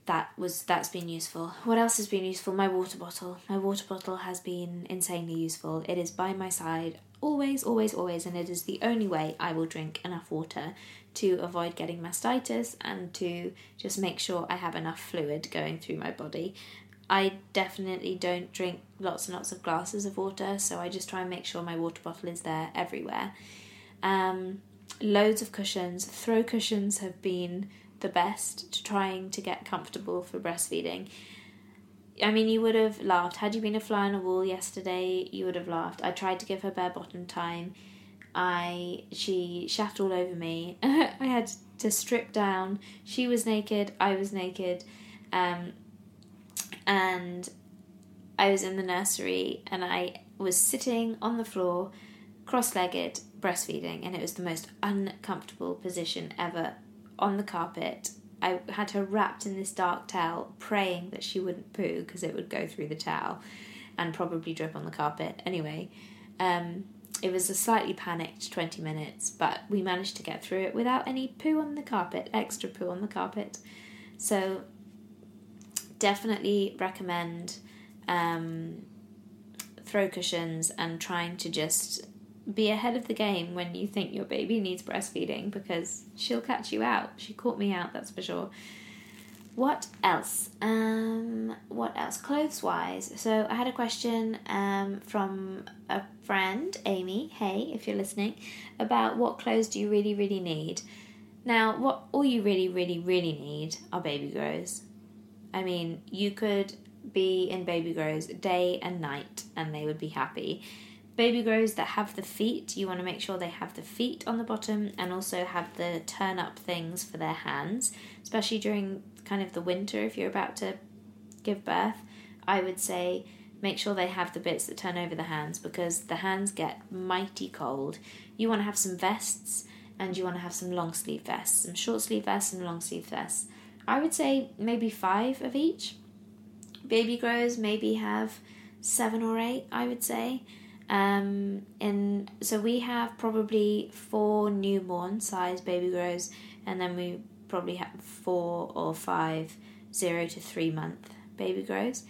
[SPEAKER 1] that was that's been useful what else has been useful my water bottle my water bottle has been insanely useful it is by my side always always always and it is the only way i will drink enough water to avoid getting mastitis and to just make sure i have enough fluid going through my body i definitely don't drink lots and lots of glasses of water so i just try and make sure my water bottle is there everywhere um, loads of cushions. Throw cushions have been the best to trying to get comfortable for breastfeeding. I mean, you would have laughed. Had you been a fly on a wall yesterday, you would have laughed. I tried to give her bare bottom time. I she shat all over me. I had to strip down. She was naked. I was naked, um, and I was in the nursery, and I was sitting on the floor cross legged, breastfeeding, and it was the most uncomfortable position ever on the carpet. I had her wrapped in this dark towel, praying that she wouldn't poo because it would go through the towel and probably drip on the carpet. Anyway, um, it was a slightly panicked 20 minutes, but we managed to get through it without any poo on the carpet, extra poo on the carpet. So, definitely recommend um, throw cushions and trying to just be ahead of the game when you think your baby needs breastfeeding because she'll catch you out. She caught me out, that's for sure. What else? Um, what else? Clothes wise. So I had a question um, from a friend, Amy. Hey, if you're listening, about what clothes do you really, really need? Now, what all you really, really, really need are baby grows. I mean, you could be in baby grows day and night, and they would be happy baby grows that have the feet, you want to make sure they have the feet on the bottom and also have the turn up things for their hands, especially during kind of the winter if you're about to give birth. I would say make sure they have the bits that turn over the hands because the hands get mighty cold. You want to have some vests and you want to have some long sleeve vests, some short sleeve vests and long sleeve vests. I would say maybe five of each. Baby grows maybe have seven or eight, I would say. Um, and so we have probably four newborn size baby grows, and then we probably have four or five zero to three month baby grows.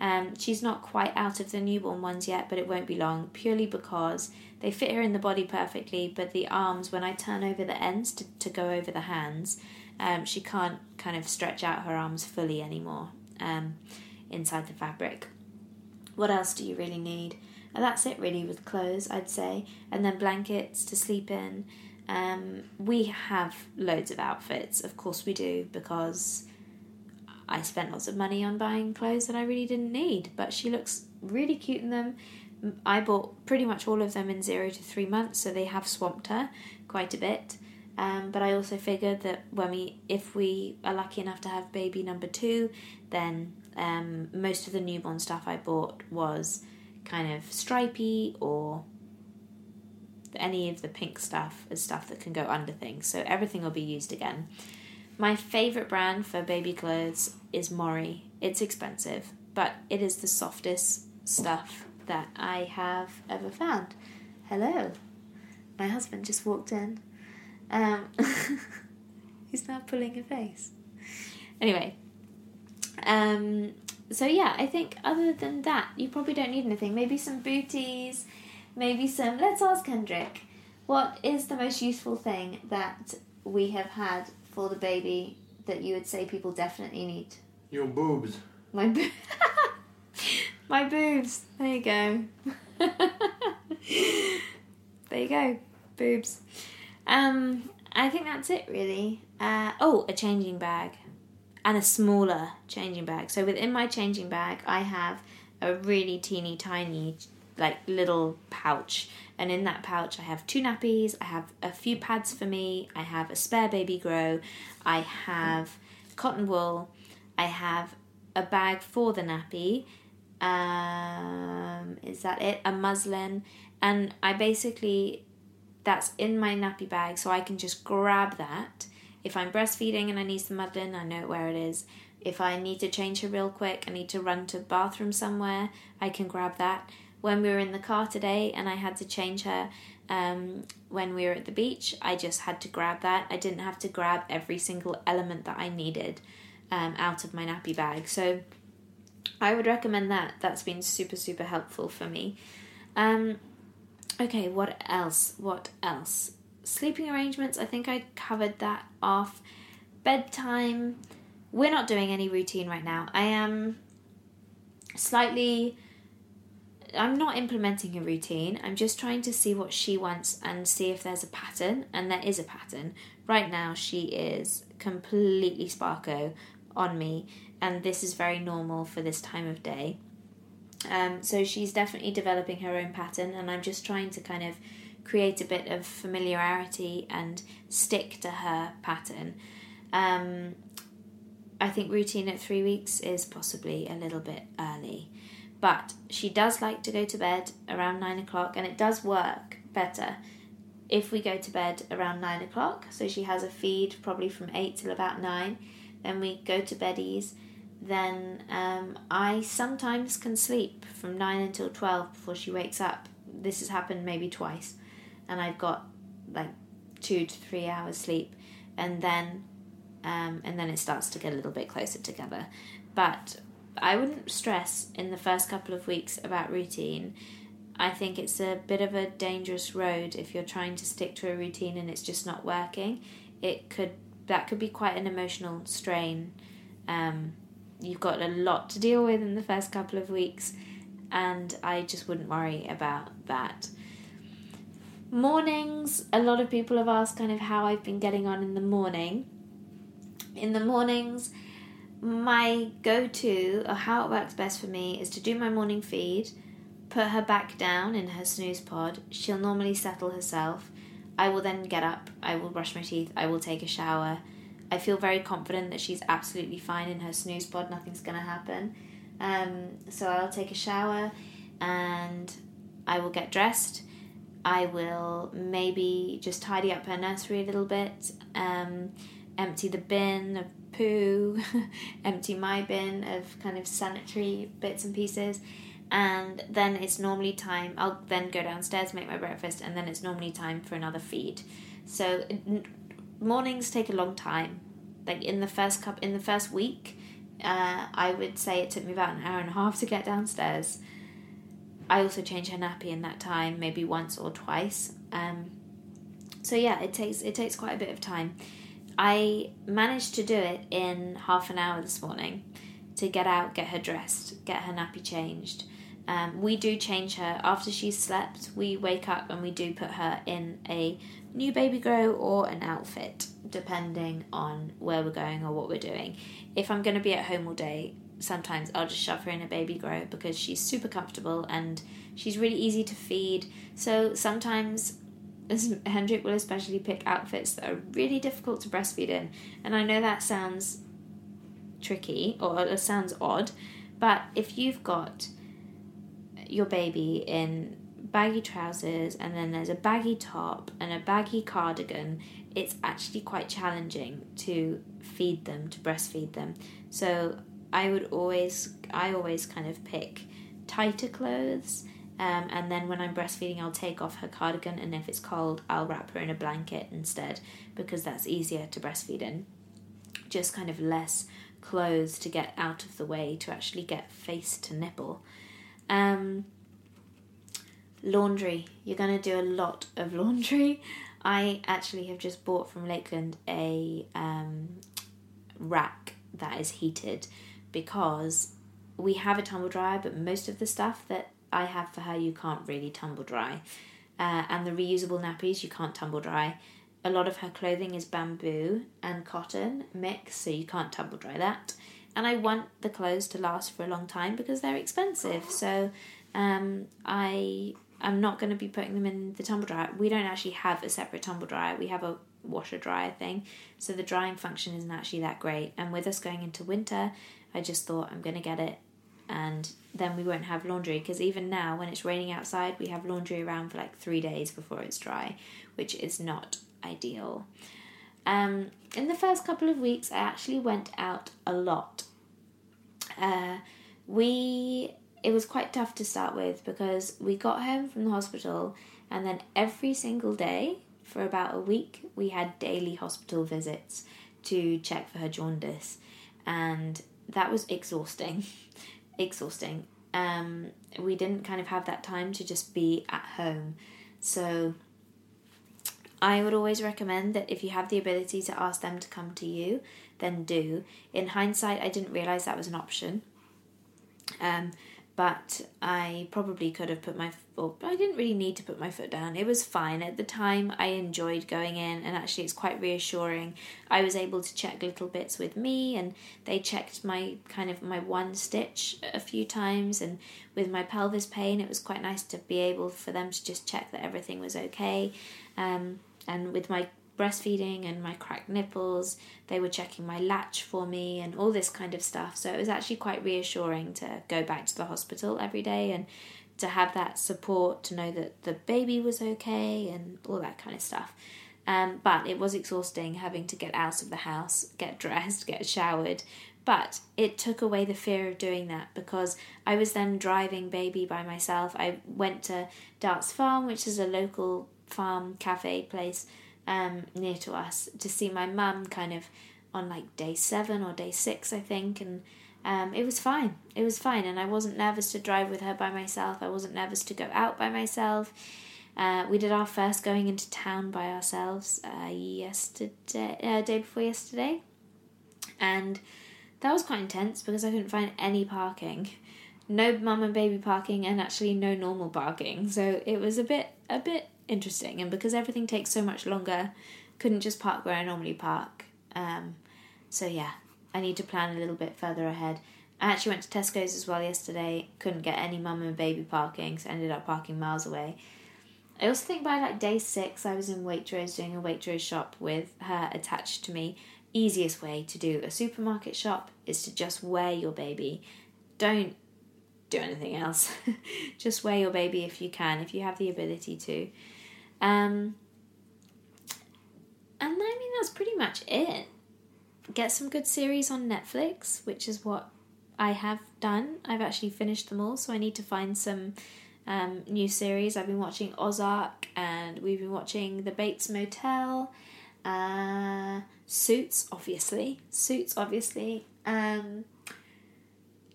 [SPEAKER 1] Um, she's not quite out of the newborn ones yet, but it won't be long, purely because they fit her in the body perfectly. But the arms, when I turn over the ends to, to go over the hands, um, she can't kind of stretch out her arms fully anymore um, inside the fabric. What else do you really need? And that's it really with clothes, I'd say. And then blankets to sleep in. Um, we have loads of outfits, of course we do, because I spent lots of money on buying clothes that I really didn't need. But she looks really cute in them. I bought pretty much all of them in zero to three months, so they have swamped her quite a bit. Um, but I also figured that when we, if we are lucky enough to have baby number two, then um, most of the newborn stuff I bought was kind of stripy or any of the pink stuff is stuff that can go under things. So everything will be used again. My favorite brand for baby clothes is Mori. It's expensive, but it is the softest stuff that I have ever found. Hello. My husband just walked in. Um, he's now pulling a face. Anyway, um, so yeah, I think other than that, you probably don't need anything. Maybe some booties, maybe some. Let's ask Hendrik, what is the most useful thing that we have had for the baby that you would say people definitely need?
[SPEAKER 2] Your boobs.
[SPEAKER 1] My bo- my boobs. There you go. there you go, boobs. Um, I think that's it really. Uh, oh, a changing bag and a smaller changing bag. So within my changing bag, I have a really teeny tiny, like little pouch. And in that pouch, I have two nappies, I have a few pads for me, I have a spare baby grow, I have cotton wool, I have a bag for the nappy. Um, is that it? A muslin. And I basically, that's in my nappy bag, so I can just grab that if I'm breastfeeding and I need some muslin, I know where it is. If I need to change her real quick, I need to run to the bathroom somewhere, I can grab that. When we were in the car today and I had to change her um, when we were at the beach, I just had to grab that. I didn't have to grab every single element that I needed um, out of my nappy bag. So I would recommend that. That's been super, super helpful for me. Um, okay, what else? What else? Sleeping arrangements, I think I covered that off. Bedtime, we're not doing any routine right now. I am slightly. I'm not implementing a routine. I'm just trying to see what she wants and see if there's a pattern, and there is a pattern. Right now, she is completely sparko on me, and this is very normal for this time of day. Um, so she's definitely developing her own pattern, and I'm just trying to kind of create a bit of familiarity and stick to her pattern. Um, I think routine at three weeks is possibly a little bit early. But she does like to go to bed around nine o'clock, and it does work better if we go to bed around nine o'clock. So she has a feed probably from eight till about nine. Then we go to beddies. Then um, I sometimes can sleep from nine until twelve before she wakes up. This has happened maybe twice, and I've got like two to three hours sleep, and then um, and then it starts to get a little bit closer together. But I wouldn't stress in the first couple of weeks about routine. I think it's a bit of a dangerous road if you're trying to stick to a routine and it's just not working. It could that could be quite an emotional strain. Um, you've got a lot to deal with in the first couple of weeks, and I just wouldn't worry about that. Mornings, a lot of people have asked kind of how I've been getting on in the morning. In the mornings, my go to, or how it works best for me, is to do my morning feed, put her back down in her SnüzPod. She'll normally settle herself. I will then get up, I will brush my teeth, I will take a shower. I feel very confident that she's absolutely fine in her SnüzPod, nothing's going to happen. Um, so I'll take a shower and I will get dressed. I will maybe just tidy up her nursery a little bit, um, empty the bin of poo, empty my bin of kind of sanitary bits and pieces, and then it's normally time. I'll then go downstairs, make my breakfast, and then it's normally time for another feed. So mornings take a long time. Like in the first cup, in the first week, uh, I would say it took me about an hour and a half to get downstairs. I also change her nappy in that time, maybe once or twice. Um, so yeah, it takes it takes quite a bit of time. I managed to do it in half an hour this morning to get out, get her dressed, get her nappy changed. Um, we do change her after she's slept. We wake up and we do put her in a new baby grow or an outfit, depending on where we're going or what we're doing. If I'm going to be at home all day, sometimes I'll just shove her in a baby grow because she's super comfortable and she's really easy to feed. So sometimes Hendrik will especially pick outfits that are really difficult to breastfeed in. And I know that sounds tricky or it sounds odd, but if you've got your baby in baggy trousers and then there's a baggy top and a baggy cardigan, it's actually quite challenging to feed them, to breastfeed them. So I would always, I always kind of pick tighter clothes. Um, and then when I'm breastfeeding, I'll take off her cardigan, and if it's cold, I'll wrap her in a blanket instead because that's easier to breastfeed in. Just kind of less clothes to get out of the way to actually get face to nipple. Um, laundry. You're going to do a lot of laundry. I actually have just bought from Lakeland a um, rack that is heated because we have a tumble dryer, but most of the stuff that I have for her you can't really tumble dry. Uh, and the reusable nappies you can't tumble dry. A lot of her clothing is bamboo and cotton mix, so you can't tumble dry that. And I want the clothes to last for a long time because they're expensive. So um, I am not going to be putting them in the tumble dryer. We don't actually have a separate tumble dryer. We have a washer dryer thing, so the drying function isn't actually that great. And with us going into winter, I just thought I'm going to get it. And then we won't have laundry because even now when it's raining outside we have laundry around for like three days before it's dry which is not ideal. Um, in the first couple of weeks i actually went out a lot. Uh, we it was quite tough to start with because we got home from the hospital and then every single day for about a week we had daily hospital visits to check for her jaundice. And that was exhausting exhausting. Um, we didn't kind of have that time to just be at home. So I would always recommend that if you have the ability to ask them to come to you, then do. In hindsight, I didn't realize that was an option. Um, but I probably could have put my well, I didn't really need to put my foot down. It was fine at the time. I enjoyed going in, and actually, it's quite reassuring. I was able to check little bits with me, and they checked my kind of my one stitch a few times. And with my pelvis pain, it was quite nice to be able for them to just check that everything was okay. Um, and with my breastfeeding and my cracked nipples. They were checking my latch for me and all this kind of stuff. So it was actually quite reassuring to go back to the hospital every day and to have that support to know that the baby was okay and all that kind of stuff. Um, but it was exhausting having to get out of the house, get dressed, get showered. But it took away the fear of doing that because I was then driving baby by myself. I went to Darts Farm, which is a local farm cafe place um, near to us, to see my mum kind of on like day seven or day six, I think. And um, it was fine. It was fine. And I wasn't nervous to drive with her by myself. I wasn't nervous to go out by myself. Uh, we did our first going into town by ourselves uh, yesterday, uh, day before yesterday, and that was quite intense because I couldn't find any parking, no mum and baby parking, and actually no normal parking. So it was a bit a bit interesting, and because everything takes so much longer, couldn't just park where I normally park. Um, so yeah, I need to plan a little bit further ahead. I actually went to Tesco's as well yesterday. Couldn't get any mum and baby parking, so ended up parking miles away. I also think by like day six, I was in Waitrose doing a Waitrose shop with her attached to me. Easiest way to do a supermarket shop is to just wear your baby. Don't do anything else. just wear your baby if you can, if you have the ability to. Um, and I mean, that's pretty much it. Get some good series on Netflix, which is what I have done. I've actually finished them all, so I need to find some um, new series. I've been watching Ozark and we've been watching The Bates Motel, uh, Suits, obviously. Suits, obviously. Um,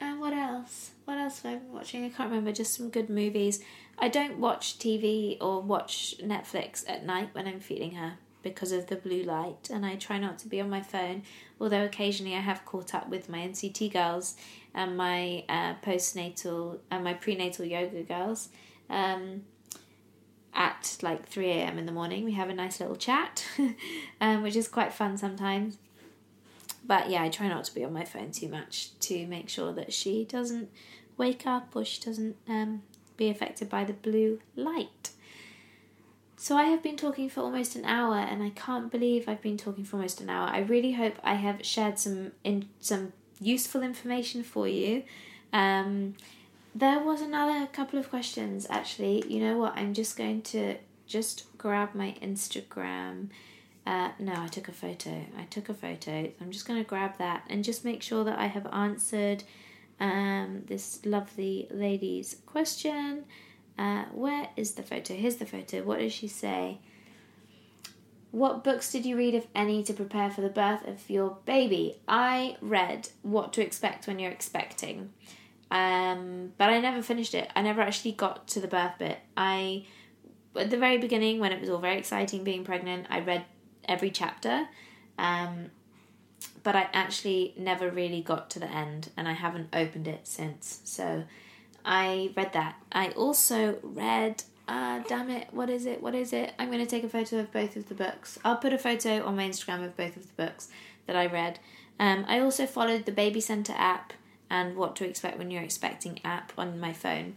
[SPEAKER 1] and what else? What else have I been watching? I can't remember, just some good movies. I don't watch TV or watch Netflix at night when I'm feeding her because of the blue light, and I try not to be on my phone. Although occasionally I have caught up with my NCT girls and my uh, postnatal and my prenatal yoga girls um, at like 3 a.m. in the morning. We have a nice little chat, um, which is quite fun sometimes. But yeah, I try not to be on my phone too much to make sure that she doesn't wake up or she doesn't um, be affected by the blue light. So I have been talking for almost an hour, and I can't believe I've been talking for almost an hour. I really hope I have shared some in some useful information for you. Um, there was another couple of questions actually. You know what? I'm just going to just grab my Instagram. Uh, no, I took a photo. I took a photo. I'm just going to grab that and just make sure that I have answered um, this lovely lady's question. Uh, where is the photo? Here's the photo. What does she say? What books did you read, if any, to prepare for the birth of your baby? I read What to Expect When You're Expecting, um, but I never finished it. I never actually got to the birth bit. I, at the very beginning, when it was all very exciting being pregnant, I read every chapter, um, but I actually never really got to the end, and I haven't opened it since. So I read that. I also read. Uh, damn it, what is it? What is it? I'm going to take a photo of both of the books. I'll put a photo on my Instagram of both of the books that I read. Um, I also followed the Baby Center app and What to Expect When You're Expecting app on my phone.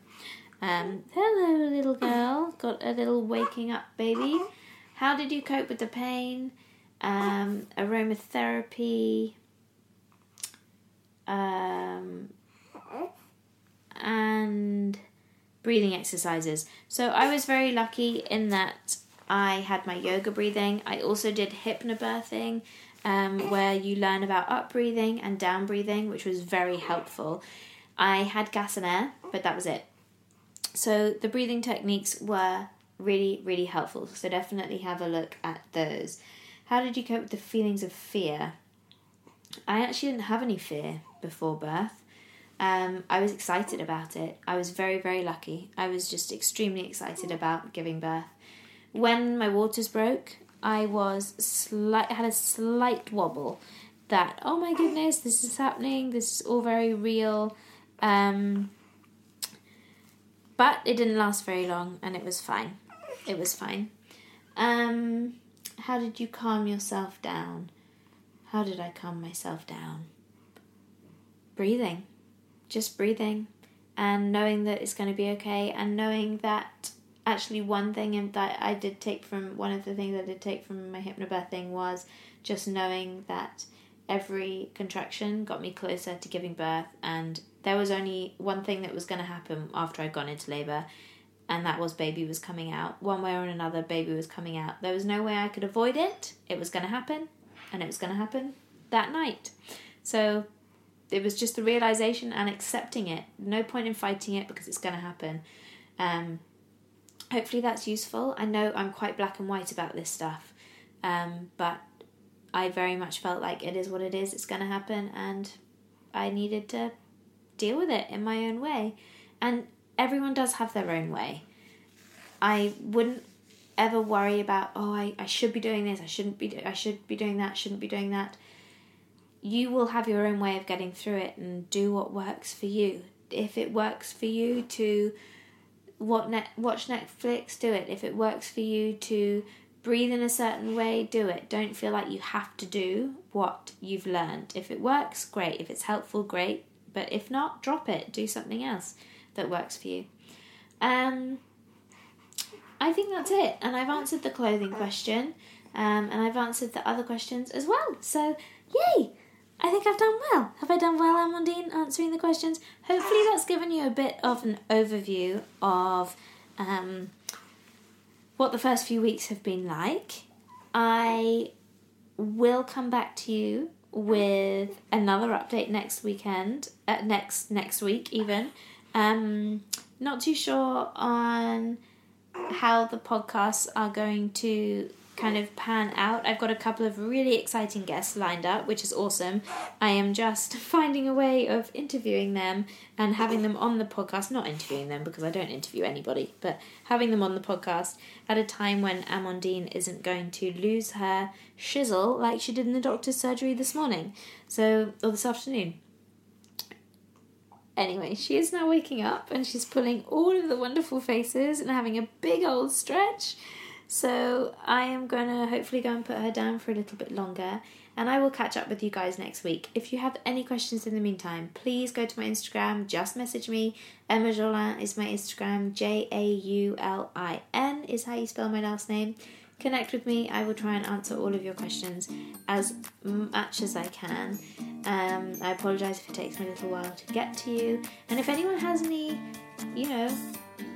[SPEAKER 1] Um, hello, little girl. Got a little waking up baby. How did you cope with the pain? Um, aromatherapy. Um, and breathing exercises. So I was very lucky in that I had my yoga breathing. I also did hypnobirthing, um, where you learn about up breathing and down breathing, which was very helpful. I had gas and air, but that was it. So the breathing techniques were really, really helpful. So definitely have a look at those. How did you cope with the feelings of fear? I actually didn't have any fear before birth. Um, I was excited about it. I was very, very lucky. I was just extremely excited about giving birth. When my waters broke, I was slight had a slight wobble that oh my goodness, this is happening. This is all very real. Um, but it didn't last very long, and it was fine. It was fine. Um, how did you calm yourself down? How did I calm myself down? Breathing just breathing and knowing that it's going to be okay and knowing that actually one thing that I did take from one of the things I did take from my hypnobirthing was just knowing that every contraction got me closer to giving birth and there was only one thing that was going to happen after I'd gone into labor and that was baby was coming out. One way or another baby was coming out. There was no way I could avoid it. It was going to happen and it was going to happen that night. So it was just the realization and accepting it. No point in fighting it because it's going to happen. Um, hopefully that's useful. I know I'm quite black and white about this stuff um, but I very much felt like it is what it is, it's going to happen, and I needed to deal with it in my own way. And everyone does have their own way. I wouldn't ever worry about, oh, I, I should be doing this, I shouldn't be, I should be doing that, shouldn't be doing that. You will have your own way of getting through it and do what works for you. If it works for you to what net, watch Netflix, do it. If it works for you to breathe in a certain way, do it. Don't feel like you have to do what you've learned. If it works, great. If it's helpful, great. But if not, drop it. Do something else that works for you. Um, I think that's it. And I've answered the clothing question, um, and I've answered the other questions as well. So, yay! I think I've done well. Have I done well, Amandine, answering the questions? Hopefully, that's given you a bit of an overview of um, what the first few weeks have been like. I will come back to you with another update next weekend, uh, next next week even. Um, not too sure on how the podcasts are going to kind of pan out. I've got a couple of really exciting guests lined up, which is awesome. I am just finding a way of interviewing them and having them on the podcast, not interviewing them because I don't interview anybody, but having them on the podcast at a time when Amandine isn't going to lose her shizzle like she did in the doctor's surgery this morning. So, or this afternoon. Anyway, she is now waking up and she's pulling all of the wonderful faces and having a big old stretch. So I am going to hopefully go and put her down for a little bit longer and I will catch up with you guys next week. If you have any questions in the meantime, please go to my Instagram, just message me. Emma Jaulin is my Instagram, J A U L I N is how you spell my last name. Connect with me, I will try and answer all of your questions as much as I can. Um, I apologise if it takes me a little while to get to you. And if anyone has any, you know,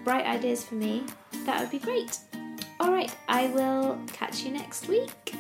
[SPEAKER 1] bright ideas for me, that would be great. Alright, I will catch you next week.